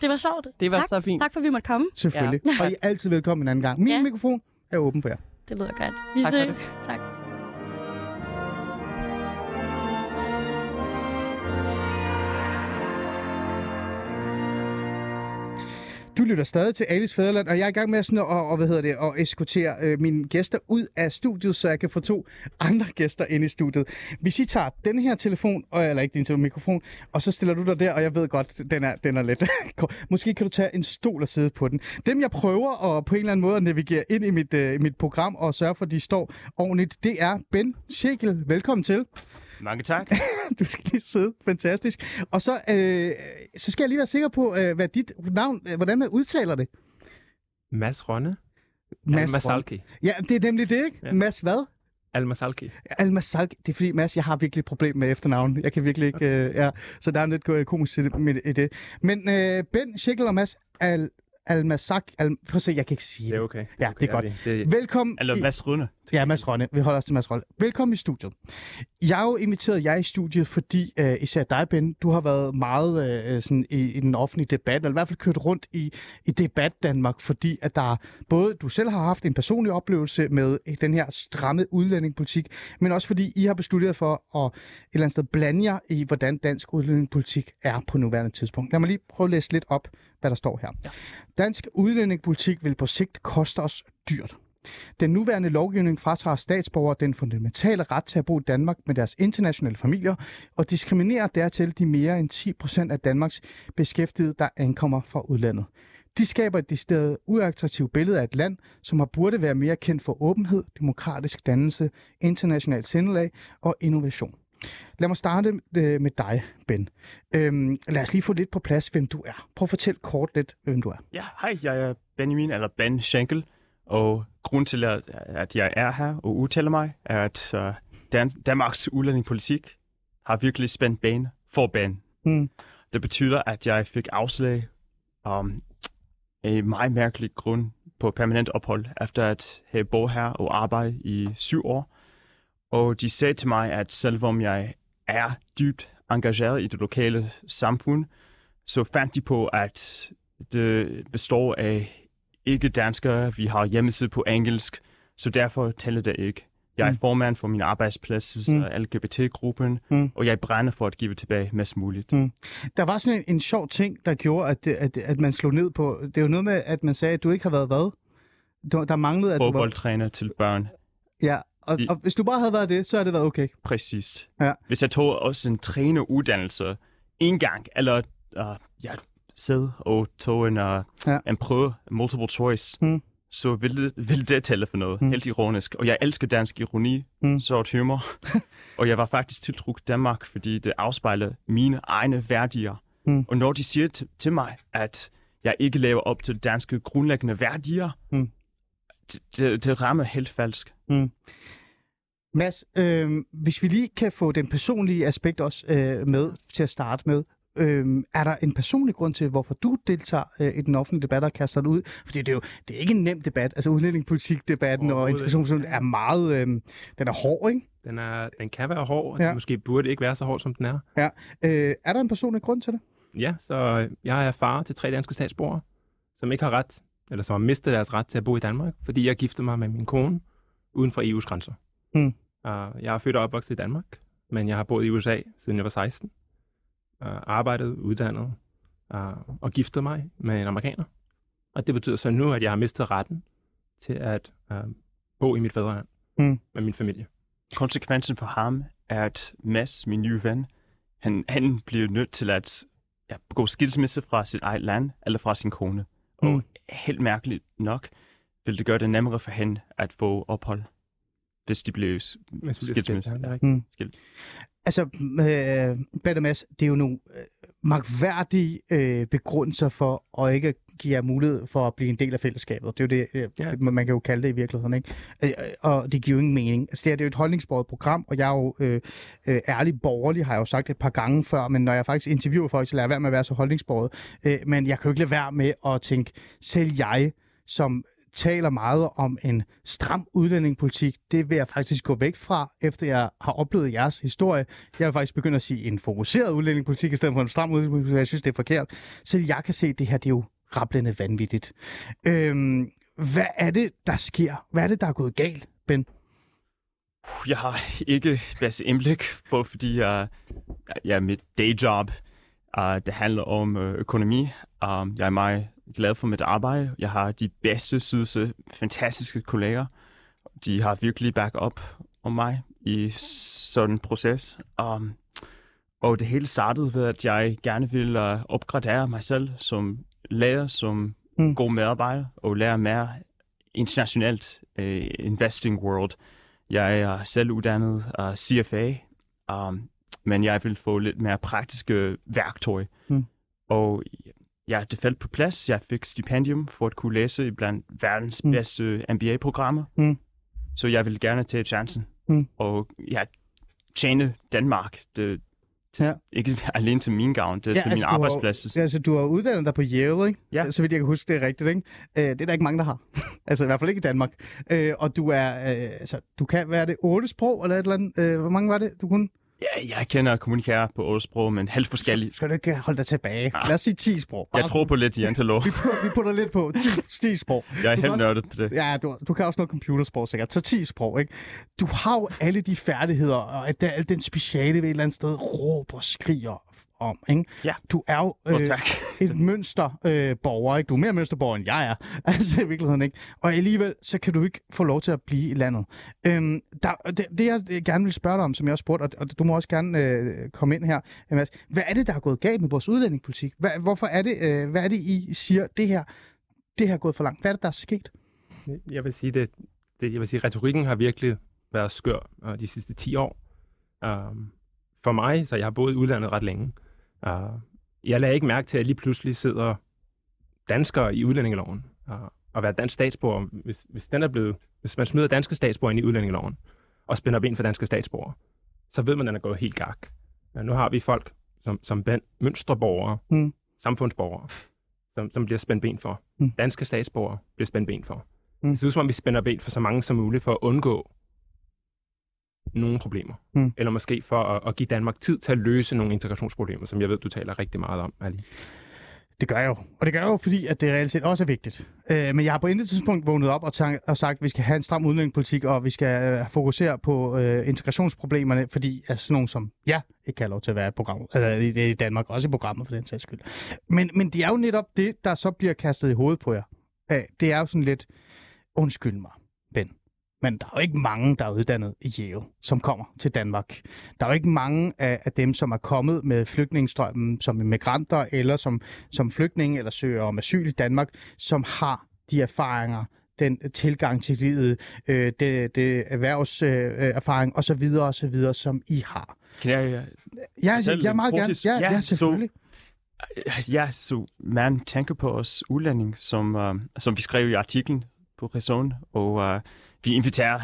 Det var sjovt. Det var tak. så fint. Tak for, at vi måtte komme. Selvfølgelig. Ja. Og I er altid velkommen en anden gang. Min ja. Mikrofon er åben for jer. Det lyder godt. Vi Tak for ses. det. Tak. Du lytter stadig til Alice Fæderland, og jeg er i gang med at, sådan at, og, hvad hedder det, at eskortere øh, mine gæster ud af studiet, så jeg kan få to andre gæster ind i studiet. Hvis I tager den her telefon, og, eller ikke din telefon, mikrofon, og så stiller du dig der, og jeg ved godt, den er, den er lidt. Måske kan du tage en stol og sidde på den. Dem, jeg prøver at på en eller anden måde at navigere ind i mit, øh, mit program og sørge for, at de står ordentligt, det er Ben Shekel. Velkommen til. Mange tak. du skal lige sidde. Fantastisk. Og så, øh, så skal jeg lige være sikker på, øh, hvad dit navn, øh, hvordan man udtaler det. Mads Rønne. Mads Al-Masalki. Ja, det er nemlig det, ikke? Ja. Mads hvad? Al-Masalki. Al-Masalki. Det er fordi, Mads, jeg har virkelig et problem med efternavn. Jeg kan virkelig ikke... Øh, ja. Så der er lidt øh, komisk i det- med i det. Men øh, Ben, Schickel og Mads Al Al-Masak... Al Prøv at se, jeg kan ikke sige Det er det. okay. Ja, det er godt. Det, det, Velkommen Eller Mads Rønne. Ja, Mads Rønne. Vi holder os til Mads Rønne. Velkommen i studiet. Jeg har jo inviteret jer i studiet, fordi øh, især dig, Ben, du har været meget øh, sådan i, i den offentlige debat, eller i hvert fald kørt rundt i, i debat Danmark, fordi at der både du selv har haft en personlig oplevelse med øh, den her stramme udlændingepolitik, men også fordi I har besluttet for at et eller andet sted blande jer i, hvordan dansk udlændingepolitik er på nuværende tidspunkt. Lad mig lige prøve at læse lidt op, hvad der står her. Ja. Dansk udlændingepolitik vil på sigt koste os dyrt. Den nuværende lovgivning fratager statsborgere den fundamentale ret til at bo i Danmark med deres internationale familier og diskriminerer dertil de mere end 10 procent af Danmarks beskæftigede, der ankommer fra udlandet. De skaber et decideret uattraktivt billede af et land, som har burde være mere kendt for åbenhed, demokratisk dannelse, international sindelag og innovation. Lad mig starte øh, med dig, Ben. Øhm, lad os lige få lidt på plads, hvem du er. Prøv at fortælle kort lidt, hvem du er. Ja, hej, jeg er Benjamin, eller Ben Schenkel. Og grund til, at, at jeg er her og udtaler mig, er, at uh, Dan- Danmarks udlændingepolitik har virkelig spændt ben for ben. Mm. Det betyder, at jeg fik afslag um, en meget mærkelig grund på permanent ophold, efter at have boet her og arbejdet i syv år. Og de sagde til mig, at selvom jeg er dybt engageret i det lokale samfund, så fandt de på, at det består af ikke danskere. Vi har hjemmeside på engelsk, så derfor tæller det ikke. Jeg er Mm. formand for min arbejdsplads, Mm. LGBT-gruppen, Mm. og jeg brænder for at give tilbage mest muligt. Mm. Der var sådan en, en sjov ting, der gjorde, at, at, at man slog ned på... Det er jo noget med, at man sagde, at du ikke har været hvad? Du, der manglede, at du var... Fodboldtræner til børn, Ja, og, I- og hvis du bare havde været det, så havde det været okay. præcist. Ja. Hvis jeg tog også en træneruddannelse en gang, eller uh, jeg sad og tog en, uh, Ja. en prøve, multiple choice, Mm. så ville ville det tælle for noget. Mm. Mm. Helt ironisk. Og jeg elsker dansk ironi, Mm. mm. sort humor. og jeg var faktisk tiltrukket Danmark, fordi det afspejler mine egne værdier. Mm. Og når de siger til, til mig, at jeg ikke lever op til danske grundlæggende værdier, Mm. det, det, det rammer helt falsk. Mads, øh, hvis vi lige kan få den personlige aspekt også øh, med til at starte med. Øh, er der en personlig grund til, hvorfor du deltager øh, i den offentlige debat og kaster dig ud? Fordi det er jo det er ikke en nem debat. Altså udlændingepolitik-debatten og integrationsdebatten er meget... Øh, den er hård, ikke? den, er, den kan være hård, og Ja. ja. måske burde ikke være så hård, som den er. Øh, er der en personlig grund til det? Ja, så jeg er far til tre danske statsborgere, som ikke har ret, eller som har mistet deres ret til at bo i Danmark, fordi jeg giftede mig med min kone uden for EU's grænser. Mm. Uh, jeg er født og opvokset i Danmark, men jeg har boet i USA, siden jeg var 16. Uh, arbejdet, uddannet uh, og giftet mig med en amerikaner. Og det betyder så nu, at jeg har mistet retten til at uh, bo i mit fædreland Mm. med min familie. konsekvensen for ham er, at Mads, min nye ven, han, han bliver nødt til at ja, begå skilsmisse fra sit eget land eller fra sin kone. Mm. Og helt mærkeligt nok vil det gøre det nemmere for hende at få ophold, hvis de skilsmisse. skilt. Mm. Skilt. Altså, øh, Bette Mads, det er jo nogle øh, magværdige øh, begrundelser for at ikke give jer mulighed for at blive en del af fællesskabet. Det er jo det, øh, Ja. man kan jo kalde det i virkeligheden, ikke? Øh, og det giver jo ingen mening. Altså, det, her, det er jo et holdningsbordet program, og jeg er jo øh, øh, ærlig borgerlig, har jeg jo sagt et par gange før, men når jeg faktisk interviewer folk, så lader jeg være med at være så holdningsbordet. Øh, men jeg kan jo ikke lade være med at tænke, selv jeg, som taler meget om en stram udlændingepolitik, det vil jeg faktisk gå væk fra, efter jeg har oplevet jeres historie. Jeg vil faktisk begynde at sige en fokuseret udlændingepolitik, i stedet for en stram udlændingepolitik, jeg synes, det er forkert. Selv jeg kan se, at det her det er jo rablende vanvittigt. Øhm, hvad er det, der sker? Hvad er det, der er gået galt, Ben? Jeg har ikke bedste indblik, både fordi uh, ja, mit dayjob, uh, det handler om uh, økonomi. Uh, jeg er meget glad for mit arbejde. Jeg har de bedste, sødeste, fantastiske kolleger. De har virkelig back up om mig i sådan en proces. Um, og det hele startede ved, at jeg gerne ville uh, opgradere mig selv som lærer, som mm. god medarbejder, og lære mere internationalt uh, investing world. Jeg er selv uddannet uh, CFA, um, men jeg vil få lidt mere praktiske værktøj. Mm. Og ja, det faldt på plads. Jeg fik stipendium for at kunne læse i blandt verdens Mm. bedste MBA-programmer. Mm. Så jeg vil gerne tage chancen. Mm. Og ja, tjene Danmark. Det, til, Ja. Ikke alene til min gavn, det er ja, til min altså, har- arbejdsplads. Ja, altså, du har uddannet dig på Yale, ikke? Ja. Så vidt jeg kan huske, det er rigtigt, ikke? Øh, det er der ikke mange, der har. altså i hvert fald ikke i Danmark. Øh, og du er, øh, altså, du kan, er det, otte sprog eller et eller andet? Øh, hvor mange var det, du kunne? Ja, jeg kender kommunikere på otte sprog, men helt forskelligt. Skal du ikke holde dig tilbage? Ah. Lad os sige 10 sprog. Bare Jeg tror på lidt jantelov. Vi putter, vi putter lidt på. 10, 10 sprog. Jeg er helt nørdet på det. Ja, du, du kan også noget computersprog sikkert. Så 10 sprog, ikke? Du har jo alle de færdigheder, og at der, al den speciale ved et eller andet sted råber skriger om, ikke? Ja. Du er jo Oh, øh, tak. et mønsterborger, øh, borger, ikke? Du er mere mønsterborger, end jeg er. Altså i virkeligheden, ikke? Og alligevel, så kan du ikke få lov til at blive i landet. Øhm, der, det, det, jeg gerne vil spørge dig om, som jeg også spurgte, og, og du må også gerne øh, komme ind her, øh, Mads. Hvad er det, der er gået galt med vores udlændingepolitik? Hvad, hvorfor er det, øh, hvad er det, I siger, det her, det her er gået for langt? Hvad er det, der er sket? Jeg vil sige, det, det, jeg vil sige, retorikken har virkelig været skør uh, de sidste 10 år. Um, for mig, så jeg har boet i udlandet ret længe. Uh, jeg lader ikke mærke til, at lige pludselig sidder danskere i udlændingeloven. Uh, og være dansk statsborger, hvis, hvis, den er blevet, hvis man smider danske statsborger ind i udlændingeloven, og spænder ben for danske statsborger, så ved man, at den er gået helt gak. Uh, nu har vi folk som, som mønsterborgere, Mm. samfundsborgere, som, som bliver spændt ben for. Mm. Danske statsborgere bliver spændt ben for. Mm. Det ser ud som om, vi spænder ben for så mange som muligt for at undgå nogle problemer. Mm. Eller måske for at, at give Danmark tid til at løse nogle integrationsproblemer, som jeg ved, du taler rigtig meget om, Ali. Det gør jeg jo. Og det gør jeg jo, fordi at det reelt set også er vigtigt. Øh, men jeg har på intet tidspunkt vågnet op og, tank- og sagt, at vi skal have en stram udlændingepolitik, og vi skal øh, fokusere på øh, integrationsproblemerne, fordi at sådan nogen som jeg ikke kan have lov til at være i, program, eller i, i Danmark, også i programmet for den sags skyld. Men, men det er jo netop det, der så bliver kastet i hovedet på jer. Øh, det er jo sådan lidt, undskyld mig, Ben. Men der er jo ikke mange, der er uddannet i Yale, som kommer til Danmark. Der er jo ikke mange af, af dem, som er kommet med flygtningestrømmen som migranter, eller som, som flygtninge, eller søger om asyl i Danmark, som har de erfaringer, den tilgang til livet, øh, det, det erhvervserfaring øh, osv., osv., som I har. Kan jeg... Ja, Fortæl jeg meget gerne. Ja, ja, Ja, selvfølgelig. Ja, så man tænker på os udlænding, som, uh, som vi skrev i artiklen på Ræson, og uh, vi inviterer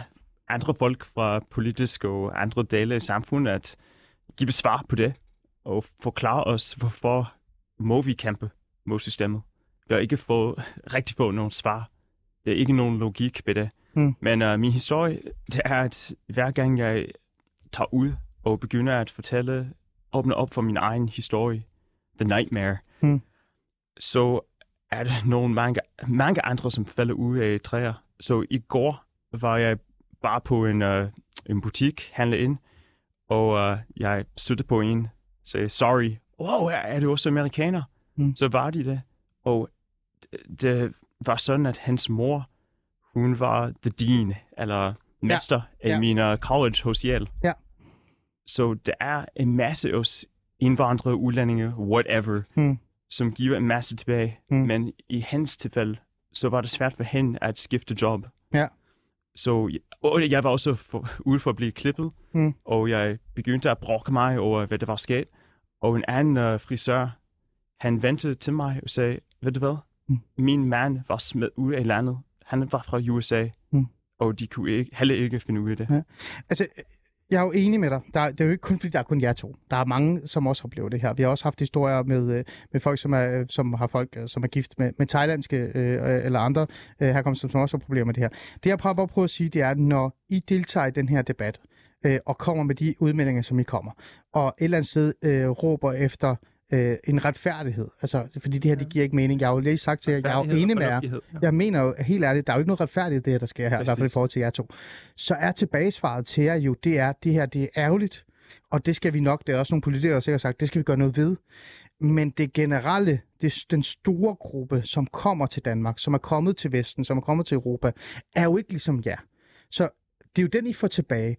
andre folk fra politisk og andre dele af samfundet at give svar på det, og forklare os, hvorfor må vi kæmpe mod systemet. Vi har ikke fået, rigtig fået nogen svar. Der er ikke nogen logik ved det. Mm. Men uh, min historie, det er, at hver gang jeg tager ud og begynder at fortælle, åbne op for min egen historie, The Nightmare, Mm. så er der nogle mange, mange andre, som falder ud af træer. Så i går var jeg bare på en, uh, en butik, handle ind, og uh, jeg støtte på en, sagde, sorry, wow, er- du også amerikaner? Mm. Så var de det. Og det, det var sådan, at hans mor, hun var the dean, eller mester ja. Ja. af min uh, college hos Yale. Ja. Så der er en masse os indvandrere, udlændinge, whatever, Mm. som giver en masse tilbage. Mm. Men i hans tilfælde, så var det svært for hende at skifte job. Så og jeg var også for, ude for at blive klippet, Mm. og jeg begyndte at brokke mig over, hvad der var sket. Og en anden uh, frisør, han ventede til mig og sagde, ved du hvad, Mm. min mand var smidt ud af landet. Han var fra USA, Mm. og de kunne ikke, heller ikke finde ud af det. Ja. Altså, jeg er jo enig med dig. Der, det er jo ikke kun, fordi der er kun jer to. Der er mange, som også oplever det her. Vi har også haft historier med, øh, med folk, som, er, øh, som har folk, øh, som er gift med, med thailandske øh, eller andre øh, herkomst, som, som også har problemer med det her. Det, jeg prøver at prøve at sige, det er, at når I deltager i den her debat, øh, og kommer med de udmeldinger, som I kommer, og et eller andet sted øh, råber efter øh, en retfærdighed. Altså, fordi det her, det giver ikke mening. Jeg har jo lige sagt til jer, jeg er jo enig med jer. Ja. Jeg mener jo helt ærligt, der er jo ikke noget retfærdigt det her, der sker her, i hvert fald i Præcis. forhold til jer to. Så er tilbagesvaret til jer jo, det er, det her, det er ærgerligt, og det skal vi nok, det er også nogle politikere, der sikkert har sagt, det skal vi gøre noget ved. Men det generelle, det, den store gruppe, som kommer til Danmark, som er kommet til Vesten, som er kommet til Europa, er jo ikke ligesom jer. Så det er jo den, I får tilbage.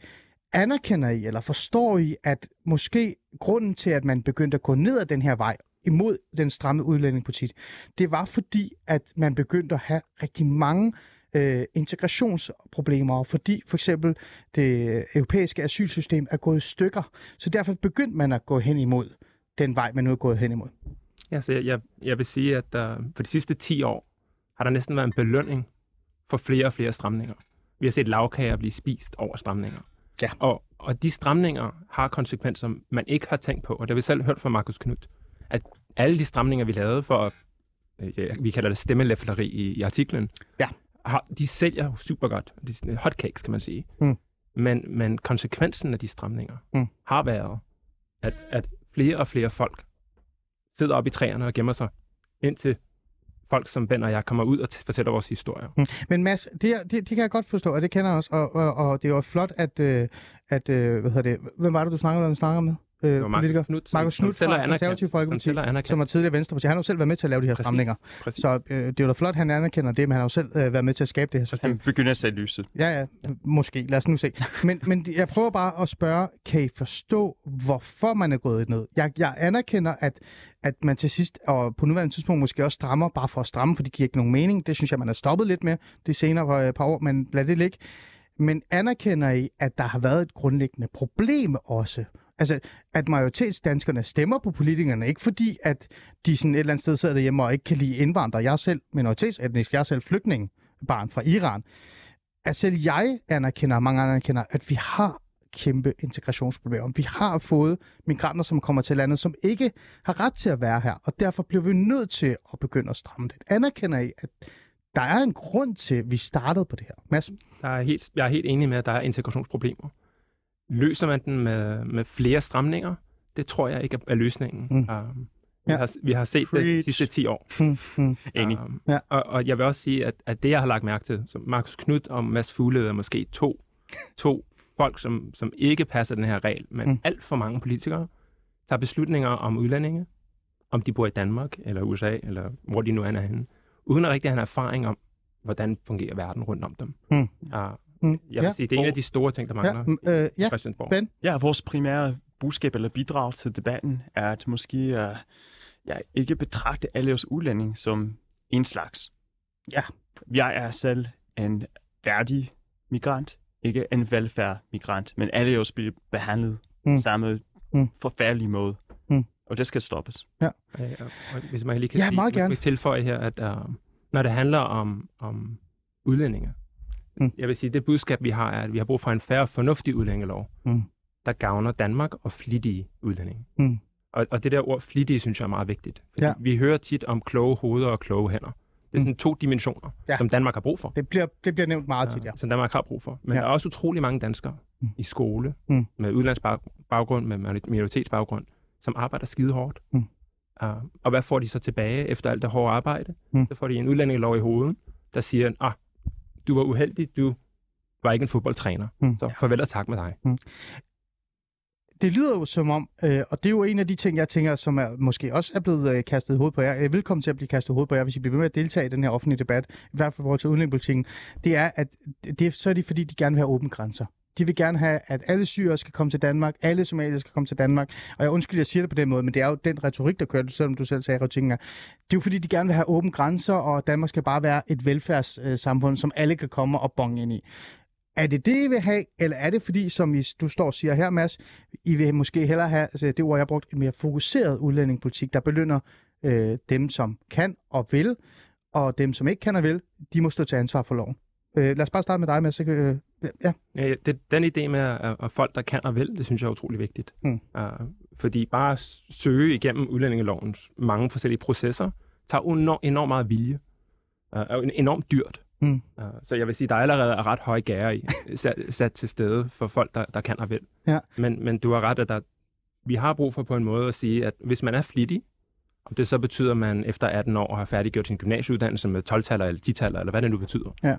Anerkender I, eller forstår I, at måske grunden til, at man begyndte at gå ned ad den her vej, imod den stramme udlændingepolitik, det var fordi, at man begyndte at have rigtig mange øh, integrationsproblemer, fordi for eksempel det europæiske asylsystem er gået i stykker. Så derfor begyndte man at gå hen imod den vej, man nu er gået hen imod. Ja, så jeg, jeg, jeg vil sige, at uh, for de sidste 10 år har der næsten været en belønning for flere og flere stramninger. Vi har set lavkager blive spist over stramninger. Ja. Og, og de stramninger har konsekvenser, man ikke har tænkt på. Og det har vi selv hørt fra Markus Knudt, at alle de stramninger, vi lavede for, øh, ja, vi kalder det stemmelæfleri i, i artiklen, Ja. har, de sælger super godt. De sådan hotcakes, kan man sige. Mm. Men, men konsekvensen af de stramninger Mm. har været, at, at flere og flere folk sidder oppe i træerne og gemmer sig, indtil folk som Ben og jeg kommer ud og t- fortæller vores historier. Mm. Men Mads, det, det, det kan jeg godt forstå, og det kender jeg også, og, og, og det er jo flot, at, øh, at øh, hvad hedder det, hvem var det, du snakkede med, snakker med? Øh, Markus politiker? Knudt, som- Markus som er fra som Folkeparti, anerkendt. som er tidligere Venstreparti. Han har jo selv været med til at lave de her Præcis. stramninger. Præcis. Så øh, det er jo da flot, han anerkender det, men han har jo selv øh, været med til at skabe det her system. Han begynder at se lyset. Ja, ja, måske. Lad os nu se. Men, men jeg prøver bare at spørge, kan I forstå, hvorfor man er gået ned? Jeg, jeg anerkender, at, at man til sidst, og på nuværende tidspunkt måske også strammer, bare for at stramme, for det giver ikke nogen mening. Det synes jeg, man er stoppet lidt med det senere par, par år, men lad det ligge. Men anerkender I, at der har været et grundlæggende problem også? Altså, at majoritetsdanskerne stemmer på politikerne, ikke fordi, at de sådan et eller andet sted sidder derhjemme og ikke kan lide indvandrere. Jeg er selv minoritetsetnisk, jeg er selv flygtning, barn fra Iran. At selv jeg anerkender, og mange andre anerkender, at vi har kæmpe integrationsproblemer. Vi har fået migranter, som kommer til landet, som ikke har ret til at være her, og derfor bliver vi nødt til at begynde at stramme det. Anerkender I, at der er en grund til, at vi startede på det her? Mads? Der er helt, jeg er helt enig med, at der er integrationsproblemer. Løser man den med, med flere stramninger? Det tror jeg ikke er løsningen. Mm. Um, vi, Ja. har, vi har set det de Preach. sidste 10 år. Hmm. Enig. Um, Ja. og, og jeg vil også sige, at, at det, jeg har lagt mærke til, som Markus Knudt og Mads Fugle er måske to, to folk, som, som ikke passer den her regel, men Mm. mm. alt for mange politikere tager beslutninger om udlændinge, om de bor i Danmark eller USA, eller hvor de nu er henne, uden at rigtig have en erfaring om, hvordan fungerer verden rundt om dem. Mm. Uh, Hmm. jeg vil ja. sige, det er en af de store ting, der Ja, mangler mm, øh, ja. i Christiansborg. Ben? Ja, vores primære budskab eller bidrag til debatten er at måske uh, ja, ikke betragte alle os udlændinge som en slags. Ja. Jeg er selv en værdig migrant, ikke en velfærd-migrant, men alle os bliver behandlet Mm. mm. samme Mm. mm. forfærdelige måde. Mm. Og det skal stoppes. Ja, ja. Og hvis man lige kan Ja, sige, meget gerne. tilføje her, at uh, når det handler om, om udlændinge, Mm. mm. jeg vil sige, det budskab, vi har, er, at vi har brug for en færre og fornuftig udlændingelov, Mm. der gavner Danmark og flittige udlændinge. Mm. Og, og det der ord flittige, synes jeg er meget vigtigt. Ja. ja. Vi hører tit om kloge hoveder og kloge hænder. Det er Mm. sådan to dimensioner, Ja. ja. som Danmark har brug for. Det bliver, det bliver nævnt meget tit, ja. Som Danmark har brug for. Men Ja. ja. der er også utrolig mange danskere Mm. mm. i skole, Mm. mm. med udlandsbaggrund, med minoritetsbaggrund, som arbejder skide hårdt. Mm. Uh, og hvad får de så tilbage efter alt det hårde arbejde? Mm. Så får de en udlændingelov i hovedet, der siger, ah, du var uheldig, du var ikke en fodboldtræner. Mm. Så farvel og tak med dig. det lyder jo som om, øh, og det er jo en af de ting, jeg tænker, som er, måske også er blevet øh, kastet i hovedet på jer. Jeg er velkommen til at blive kastet i hovedet på jer, hvis I bliver ved med at deltage i den her offentlige debat, i hvert fald i forhold til udlændingepolitikken. Det er, at det, så er det fordi, de gerne vil have åbne grænser. De vil gerne have, at alle syrere skal komme til Danmark, alle somalier skal komme til Danmark. Og jeg undskylder, jeg siger det på den måde, men det er jo den retorik, der kører, selvom du selv sagde, at retorikken er. Det er jo fordi, de gerne vil have åbne grænser, og Danmark skal bare være et velfærdssamfund, som alle kan komme og bonge ind i. Er det det, I vil have, eller er det fordi, som I, du står og siger her, Mads, I vil måske hellere have, altså det ord, jeg har brugt, en mere fokuseret udlændingepolitik, der belønner øh, dem, som kan og vil, og dem, som ikke kan og vil, de må stå til ansvar for loven. Øh, lad os bare starte med dig, Mads. ikke? Øh, ja. Ja, det, den idé med at, at folk, der kan og vil, det synes jeg er utrolig vigtigt. Mm. Uh, fordi bare at søge igennem udlændingelovens mange forskellige processer, tager enormt, enormt meget vilje. Uh, en- enormt dyrt. Mm. Uh, så jeg vil sige, der allerede er ret høje gære i, sat, sat til stede for folk, der, der kan og vil. Ja. Men, men du har ret, at der, vi har brug for på en måde at sige, at hvis man er flittig, om det så betyder, at man efter 18 år har færdiggjort sin gymnasieuddannelse med 12-taller eller 10-taller, eller hvad det nu betyder. Ja.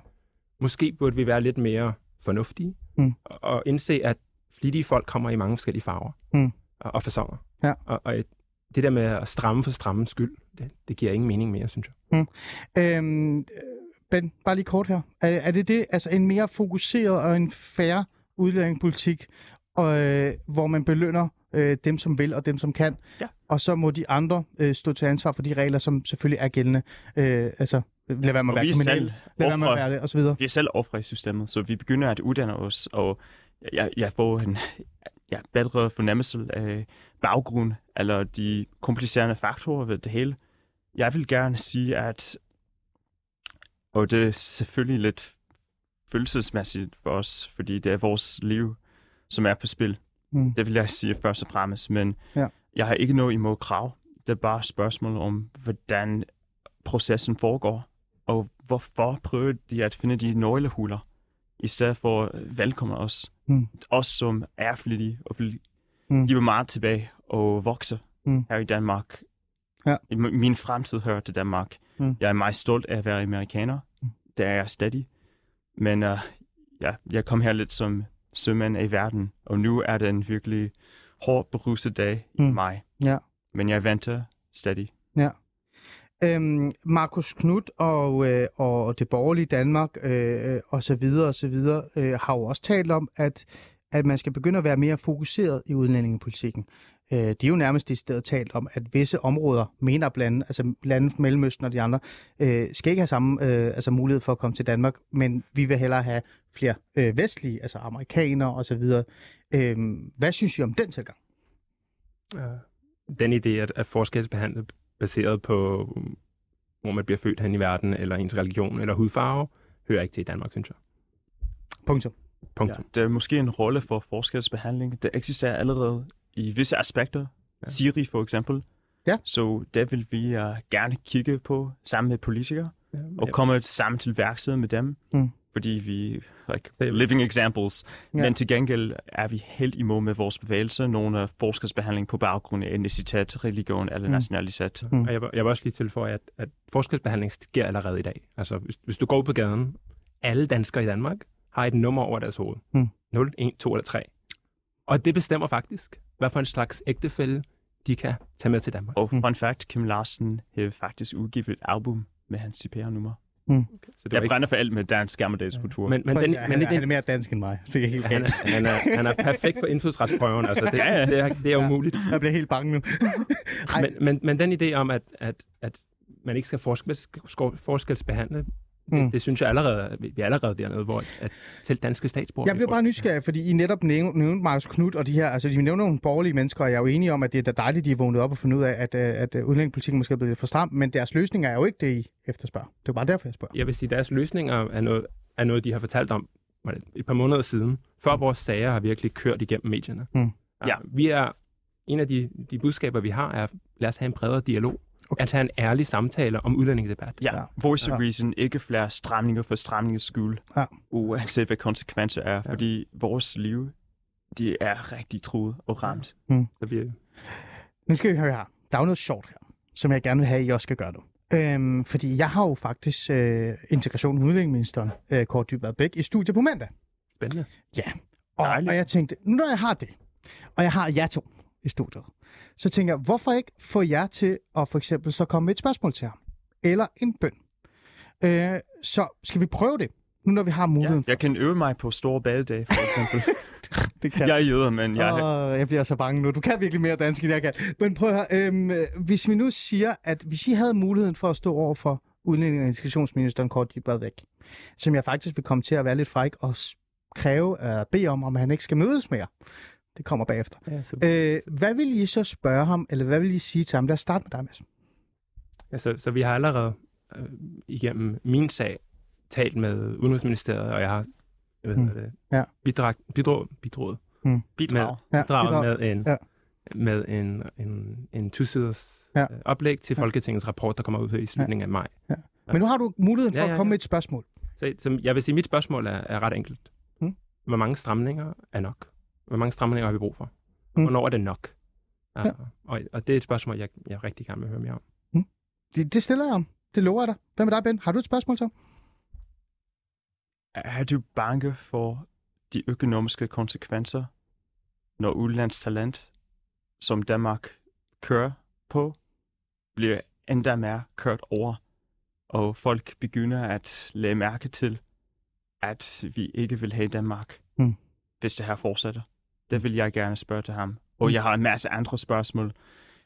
Måske burde vi være lidt mere fornuftige Mm. og, og indse, at flittige folk kommer i mange forskellige farver Mm. og, og fasonger. Ja. Og, og et, det der med at stramme for strammens skyld, det, det giver ingen mening mere, synes jeg. Øhm, ben, bare lige kort her. Er, er det det, altså en mere fokuseret og en færre udlændingepolitik, og, øh, hvor man belønner øh, dem, som vil og dem, som kan, Ja. og så må de andre øh, stå til ansvar for de regler, som selvfølgelig er gældende. Øh, altså, lad være med at være vi kriminel, lad være med at være det, og så videre. Vi er selv ofre i systemet, så vi begynder at uddanne os, og jeg, jeg får en ja, bedre fornemmelse af baggrund, eller de komplicerende faktorer ved det hele. Jeg vil gerne sige, at, og det er selvfølgelig lidt følelsesmæssigt for os, fordi det er vores liv, som er på spil. Mm. Det vil jeg sige først og fremmest, men Ja. jeg har ikke noget imod krav. Det er bare et spørgsmål om, hvordan processen foregår, og hvorfor prøver de at finde de nøglehuller, i stedet for at velkomme os. Mm. Os, som er flittige og vil Mm. give meget tilbage og vokse Mm. her i Danmark. Ja. Min fremtid hører til Danmark. Mm. Jeg er meget stolt af at være amerikaner. Det er jeg stadig. Men uh, ja, jeg kom her lidt som sømand i verden, og nu er det en virkelig hård beruset dag Mm. i mig. Ja. Men jeg venter stadig. Øhm, Markus Knudt og, øh, og det borgerlige Danmark øh, øh, og så videre og så videre øh, har jo også talt om, at, at man skal begynde at være mere fokuseret i udlændingepolitikken. Øh, de er jo nærmest i stedet talt om, at visse områder, mener blandt altså lande fra Mellemøsten og de andre, øh, skal ikke have samme øh, altså mulighed for at komme til Danmark, men vi vil hellere have flere øh, vestlige, altså amerikanere og så videre. Øh, hvad synes I om den tilgang? Ja den idé at, at forskelsbehandle baseret på, hvor man bliver født hen i verden, eller ens religion eller hudfarve, hører ikke til i Danmark, synes jeg. Punktum. Punktum. Ja, der er måske en rolle for forskelsbehandling. Det eksisterer allerede i visse aspekter. Ja. Ja. Siri for eksempel. Ja. Så det vil vi uh, gerne kigge på sammen med politikere, Ja, og komme sammen til værksted med dem. Mm. Fordi vi like er- living examples. Ja. Men til gengæld er vi helt imod med vores bevægelse nogle af forskelsbehandling på baggrund af etnicitet, religion eller Mm. mm. nationalitet. Mm. Og jeg, vil- jeg vil også lige tilføje, at, at forskelsbehandling sker allerede i dag. Altså, hvis, hvis du går ud på gaden, alle danskere i Danmark har et nummer over deres hoved. Mm. 0, 1, 2 eller 3. Og det bestemmer faktisk, hvad for en slags ægtefælde de kan tage med til Danmark. Og Mm. fun fact, Kim Larsen har faktisk udgivet et album med hans CPR-nummer. Så det Jeg ikke, brænder for alt med dansk gammeldags kultur. men, men, den, han, men er, han er den, mere dansk end mig, så det er helt han, er, han, er, han er perfekt på indfødsretsprøven. Altså, det, Ja, ja. det, er, det er Ja. umuligt. Jeg bliver helt bange nu. Men, men, men den idé om, at, at, at man ikke skal forskels, skor- forskelsbehandle, Mm. det synes jeg allerede, vi er allerede dernede, hvor at selv danske statsborgere... Jeg bliver bare nysgerrig, fordi I netop nævnte, nævnte Markus Knudt og de her, altså de nævner nogle borgerlige mennesker, og jeg er jo enig om, at det er da dejligt, de er vågnet op og fundet ud af, at, øh, at øh, udlændingepolitikken måske er blevet lidt for stram, men deres løsninger er jo ikke det, I efterspørger. Det er bare derfor, jeg spørger. Jeg vil sige, at deres løsninger er noget, er noget, de har fortalt om det et par måneder siden, før vores sager har virkelig kørt igennem medierne. Mm. Ja. Vi er, en af de, de budskaber, vi har, er, lad os have en bredere dialog. Okay. At have en ærlig samtale om udlændingedebat. Ja, Ja. ja. voice Ja. of reason, ikke flere stramninger for stramningens skyld, Ja. uanset hvad konsekvenser er, Ja. ja. fordi vores liv, de er rigtig truet og ramt. Så vi, Nu skal vi høre her. Der er jo noget sjovt her, som jeg gerne vil have, at I også skal gøre nu. Øhm, fordi jeg har jo faktisk øh, integration og udviklingsministeren, øh, Kort Dybvad Bæk, i studiet på mandag. spændende. Og, Dejligt. og jeg tænkte, nu når jeg har det, og jeg har jer to i studiet, så tænker jeg, hvorfor ikke få jer til at for eksempel så komme med et spørgsmål til ham? Eller en bøn. Øh, så skal vi prøve det, nu når vi har Ja, muligheden for jeg kan øve mig på store badedag, for eksempel. det. Kan. jeg er jøder, men jeg, Åh, jeg bliver så bange nu. Du kan virkelig mere dansk, end jeg kan. Men prøv at høre, øhm, øh, hvis vi nu siger, at hvis I havde muligheden for at stå over for udlænding- og integrationsministeren Kort Dybvad væk, som jeg faktisk vil komme til at være lidt fræk og kræve og uh, bede om, om han ikke skal mødes mere. Det kommer bagefter. Ja, Øh, hvad vil I så spørge ham, eller hvad vil I sige til ham? Lad os starte med dig, Mads. ja, så, så vi har allerede øh, igennem min sag talt med Udenrigsministeriet, og jeg har jeg ved, Mm. mm. det, Ja. bidrag, bidrag, bidraget bidrag. Ja, bidraget bidrag. med en, Ja. ja. med en, en, en tusiders Ja. ja. oplæg til Ja. Folketingets rapport, der kommer ud her i slutningen af maj. Men nu har du muligheden for Ja, at ja, komme ja. med et spørgsmål. Så, så jeg vil sige, at mit spørgsmål er, er ret enkelt. Mm. Hvor mange stramninger er nok? Hvor mange stramninger har vi brug for? Og Mm. Hvornår er det nok? Ja. Ja. Og, og det er et spørgsmål, jeg, jeg rigtig gerne vil høre mere om. Det, det stiller jeg om. Det lover jeg dig. Hvad med dig, Ben? Har du et spørgsmål så? Er du bange for de økonomiske konsekvenser, når udlands talent, som Danmark kører på, bliver endda mere kørt over. Og folk begynder at lade mærke til, at vi ikke vil have Danmark, Mm. hvis det her fortsætter. Det vil jeg gerne spørge til ham. Og jeg har en masse andre spørgsmål.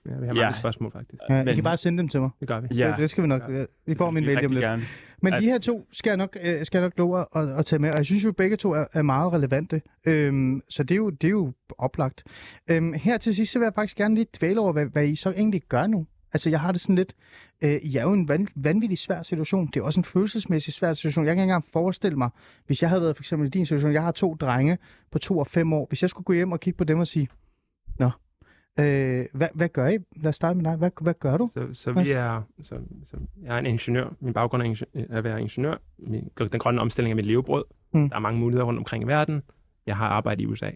Ja, vi har mange Ja. spørgsmål, faktisk. Ja, I Men- kan bare sende dem til mig. Det gør vi. Ja, Det, det skal vi nok. Ja. Vi får min mail om lidt. gerne. Men At- de her to skal jeg nok, øh, skal jeg nok love at, at tage med, og jeg synes jo, at begge to er, er meget relevante. Øhm, så det er, jo, det er jo oplagt. Øhm, her til sidst, så vil jeg faktisk gerne lige dvæle over, hvad, hvad I så egentlig gør nu. Altså, jeg har det sådan lidt... Øh, I er jo en van, vanvittig svær situation. Det er også en følelsesmæssig svær situation. Jeg kan ikke engang forestille mig, hvis jeg havde været for eksempel i din situation, jeg har to drenge på to og fem år. Hvis jeg skulle gå hjem og kigge på dem og sige, Nå, øh, hvad, hvad gør I? Lad os starte med dig. Hvad, hvad gør du? Så, så vi er, så, så jeg er en ingeniør. Min baggrund er ingeniør, at være ingeniør. Min, den grønne omstilling er mit levebrød. Mm. Der er mange muligheder rundt omkring i verden. Jeg har arbejdet i USA.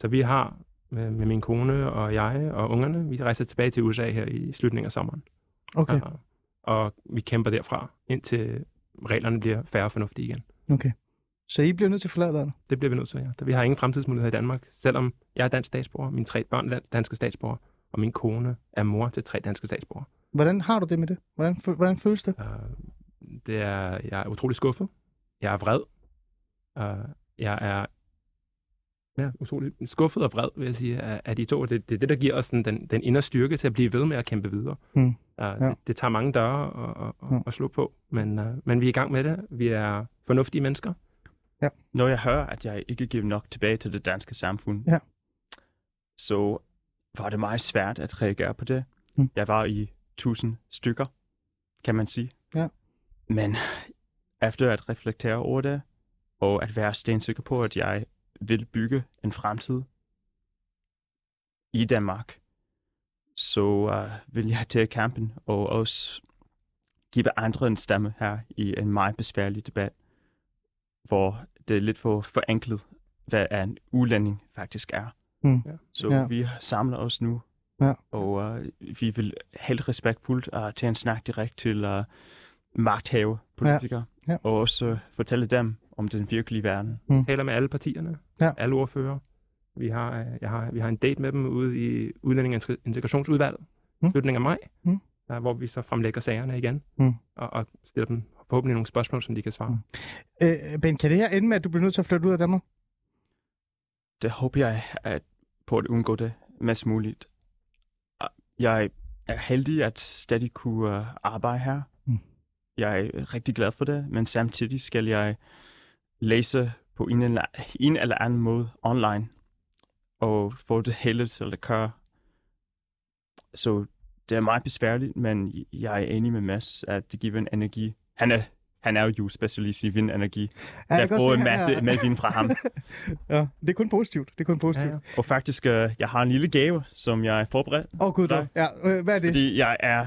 Så vi har med, med min kone og jeg og ungerne, vi rejser tilbage til USA her i slutningen af sommeren. Okay, Ja, og vi kæmper derfra, indtil reglerne bliver færre fornuftige igen. okay. Så I bliver nødt til at forlade landet? Det bliver vi nødt til, ja. Vi har ingen fremtidsmuligheder i Danmark, selvom jeg er dansk statsborger, mine tre børn er danske statsborger, og min kone er mor til tre danske statsborger. Hvordan har du det med det? Hvordan, hvordan føles det? Uh, det er, jeg er utrolig skuffet. Jeg er vred. Uh, jeg er ja, utrolig skuffet og vred, vil jeg sige, af, af de to. Det, det er det, der giver os den, den, den indre styrke til at blive ved med at kæmpe videre. Mm. Uh, Ja. det, det tager mange døre at, at, Ja. at, slå på, men, uh, men vi er i gang med det. Vi er fornuftige mennesker. Når jeg hører, at jeg ikke giver nok tilbage til det danske samfund, Ja. så var det meget svært at reagere på det. Mm. Jeg var i tusind stykker, kan man sige. Ja. Men efter at reflektere over det, og at være stensikker på, at jeg vil bygge en fremtid i Danmark, så uh, vil jeg tage kampen og også give andre en stemme her i en meget besværlig debat, hvor det er lidt for forenklet, hvad en udlænding faktisk er. Mm. Ja. Så Ja. vi samler os nu, Ja. og uh, vi vil helt respektfuldt uh, tage en snak direkte til uh, magthave politikere, Ja. og også uh, fortælle dem om den virkelige verden. taler med alle partierne, Ja. alle ordfører. Vi har, øh, jeg har, vi har en date med dem ude i Udlænding- og Integ- Integrationsudvalget, Mm. mm. slutningen af maj, Mm. der, hvor vi så fremlægger sagerne igen, Mm. og, og stiller dem forhåbentlig nogle spørgsmål, som de kan svare. Mm. Øh, ben, kan det her ende med, at du bliver nødt til at flytte ud af Danmark? Det håber jeg at på at undgå det mest muligt. Jeg er heldig at stadig kunne uh, arbejde her. Mm. Jeg er rigtig glad for det, men samtidig skal jeg læse på en eller, en eller anden måde online og få det hele til at køre. Så det er meget besværligt, men jeg er enig med Mads, at det giver en energi. Han er, han er jo specialist i vindenergi. Ja, Jeg får en se, masse han medvind fra ham. ja, det er kun positivt. Det er kun positivt. Ja, ja. Og faktisk, øh, jeg har en lille gave, som jeg er forberedt. Åh, oh, gud, ja, øh, hvad er det? Fordi jeg er,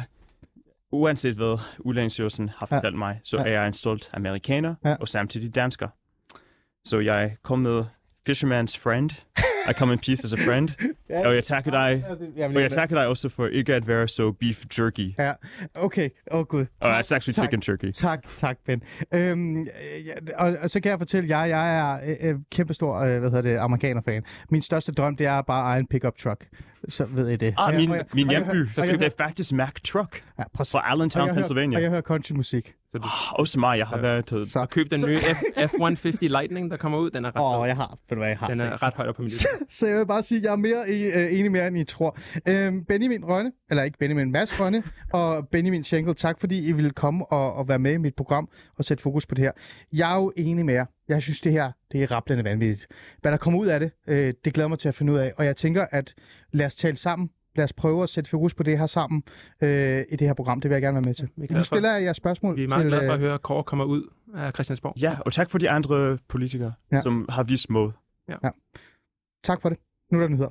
uanset hvad Udlændingsstyrelsen har Ja. fortalt mig, så Ja. er jeg en stolt amerikaner Ja. og samtidig dansker. Så jeg kom med Fisherman's Friend. I come in peace as a friend. Ja. Og jeg takker dig, Ja, det- jeg vil og jeg takker dig også for ikke at være så beef jerky. Ja, okay. Åh, oh, gud. Og it's actually tak. chicken jerky. Tak, tak, Ben. Øhm, øh, ja, og, og så kan jeg fortælle jer, jeg er øh, øh, kæmpestor øh, hvad hedder det, amerikaner-fan. Min største drøm, det er bare at eje en pickup truck. Så ved I det. Ah, Og jeg- min, og jeg- min og jeg hjemby, hører- så og jeg det hører- faktisk Mac Truck Ja, se. fra Og Allentown, jeg hører- Pennsylvania. Og jeg hører countrymusik. Så du Ah, Også mig, jeg har Så- været til... Så, køb den nye F, F-150 Lightning, der kommer ud. Den er ret, åh, fed. jeg har, ved du hvad, jeg har den set. er ret højt op på min Så, så jeg vil bare sige, at jeg er mere øh, enig mere, end I tror. Øhm, Benjamin Rønne, eller ikke Benjamin, Mads Rønne og Benjamin Schenkel, tak fordi I ville komme og, og være med i mit program og sætte fokus på det her. Jeg er jo enig med jer. Jeg synes, det her det er rappelende vanvittigt. Hvad der kommer ud af det, øh, det glæder mig til at finde ud af. Og jeg tænker, at lad os tale sammen. Lad os prøve at sætte fokus på det her sammen øh, i det her program. Det vil jeg gerne være med til. Er Nu stiller jeg jer spørgsmål Vi er meget til... glade for at øh, høre, at Kåre kommer ud af Christiansborg. Ja, og tak for de andre politikere, Ja. som har vist mod. Tak for det. Nu er der nyheder.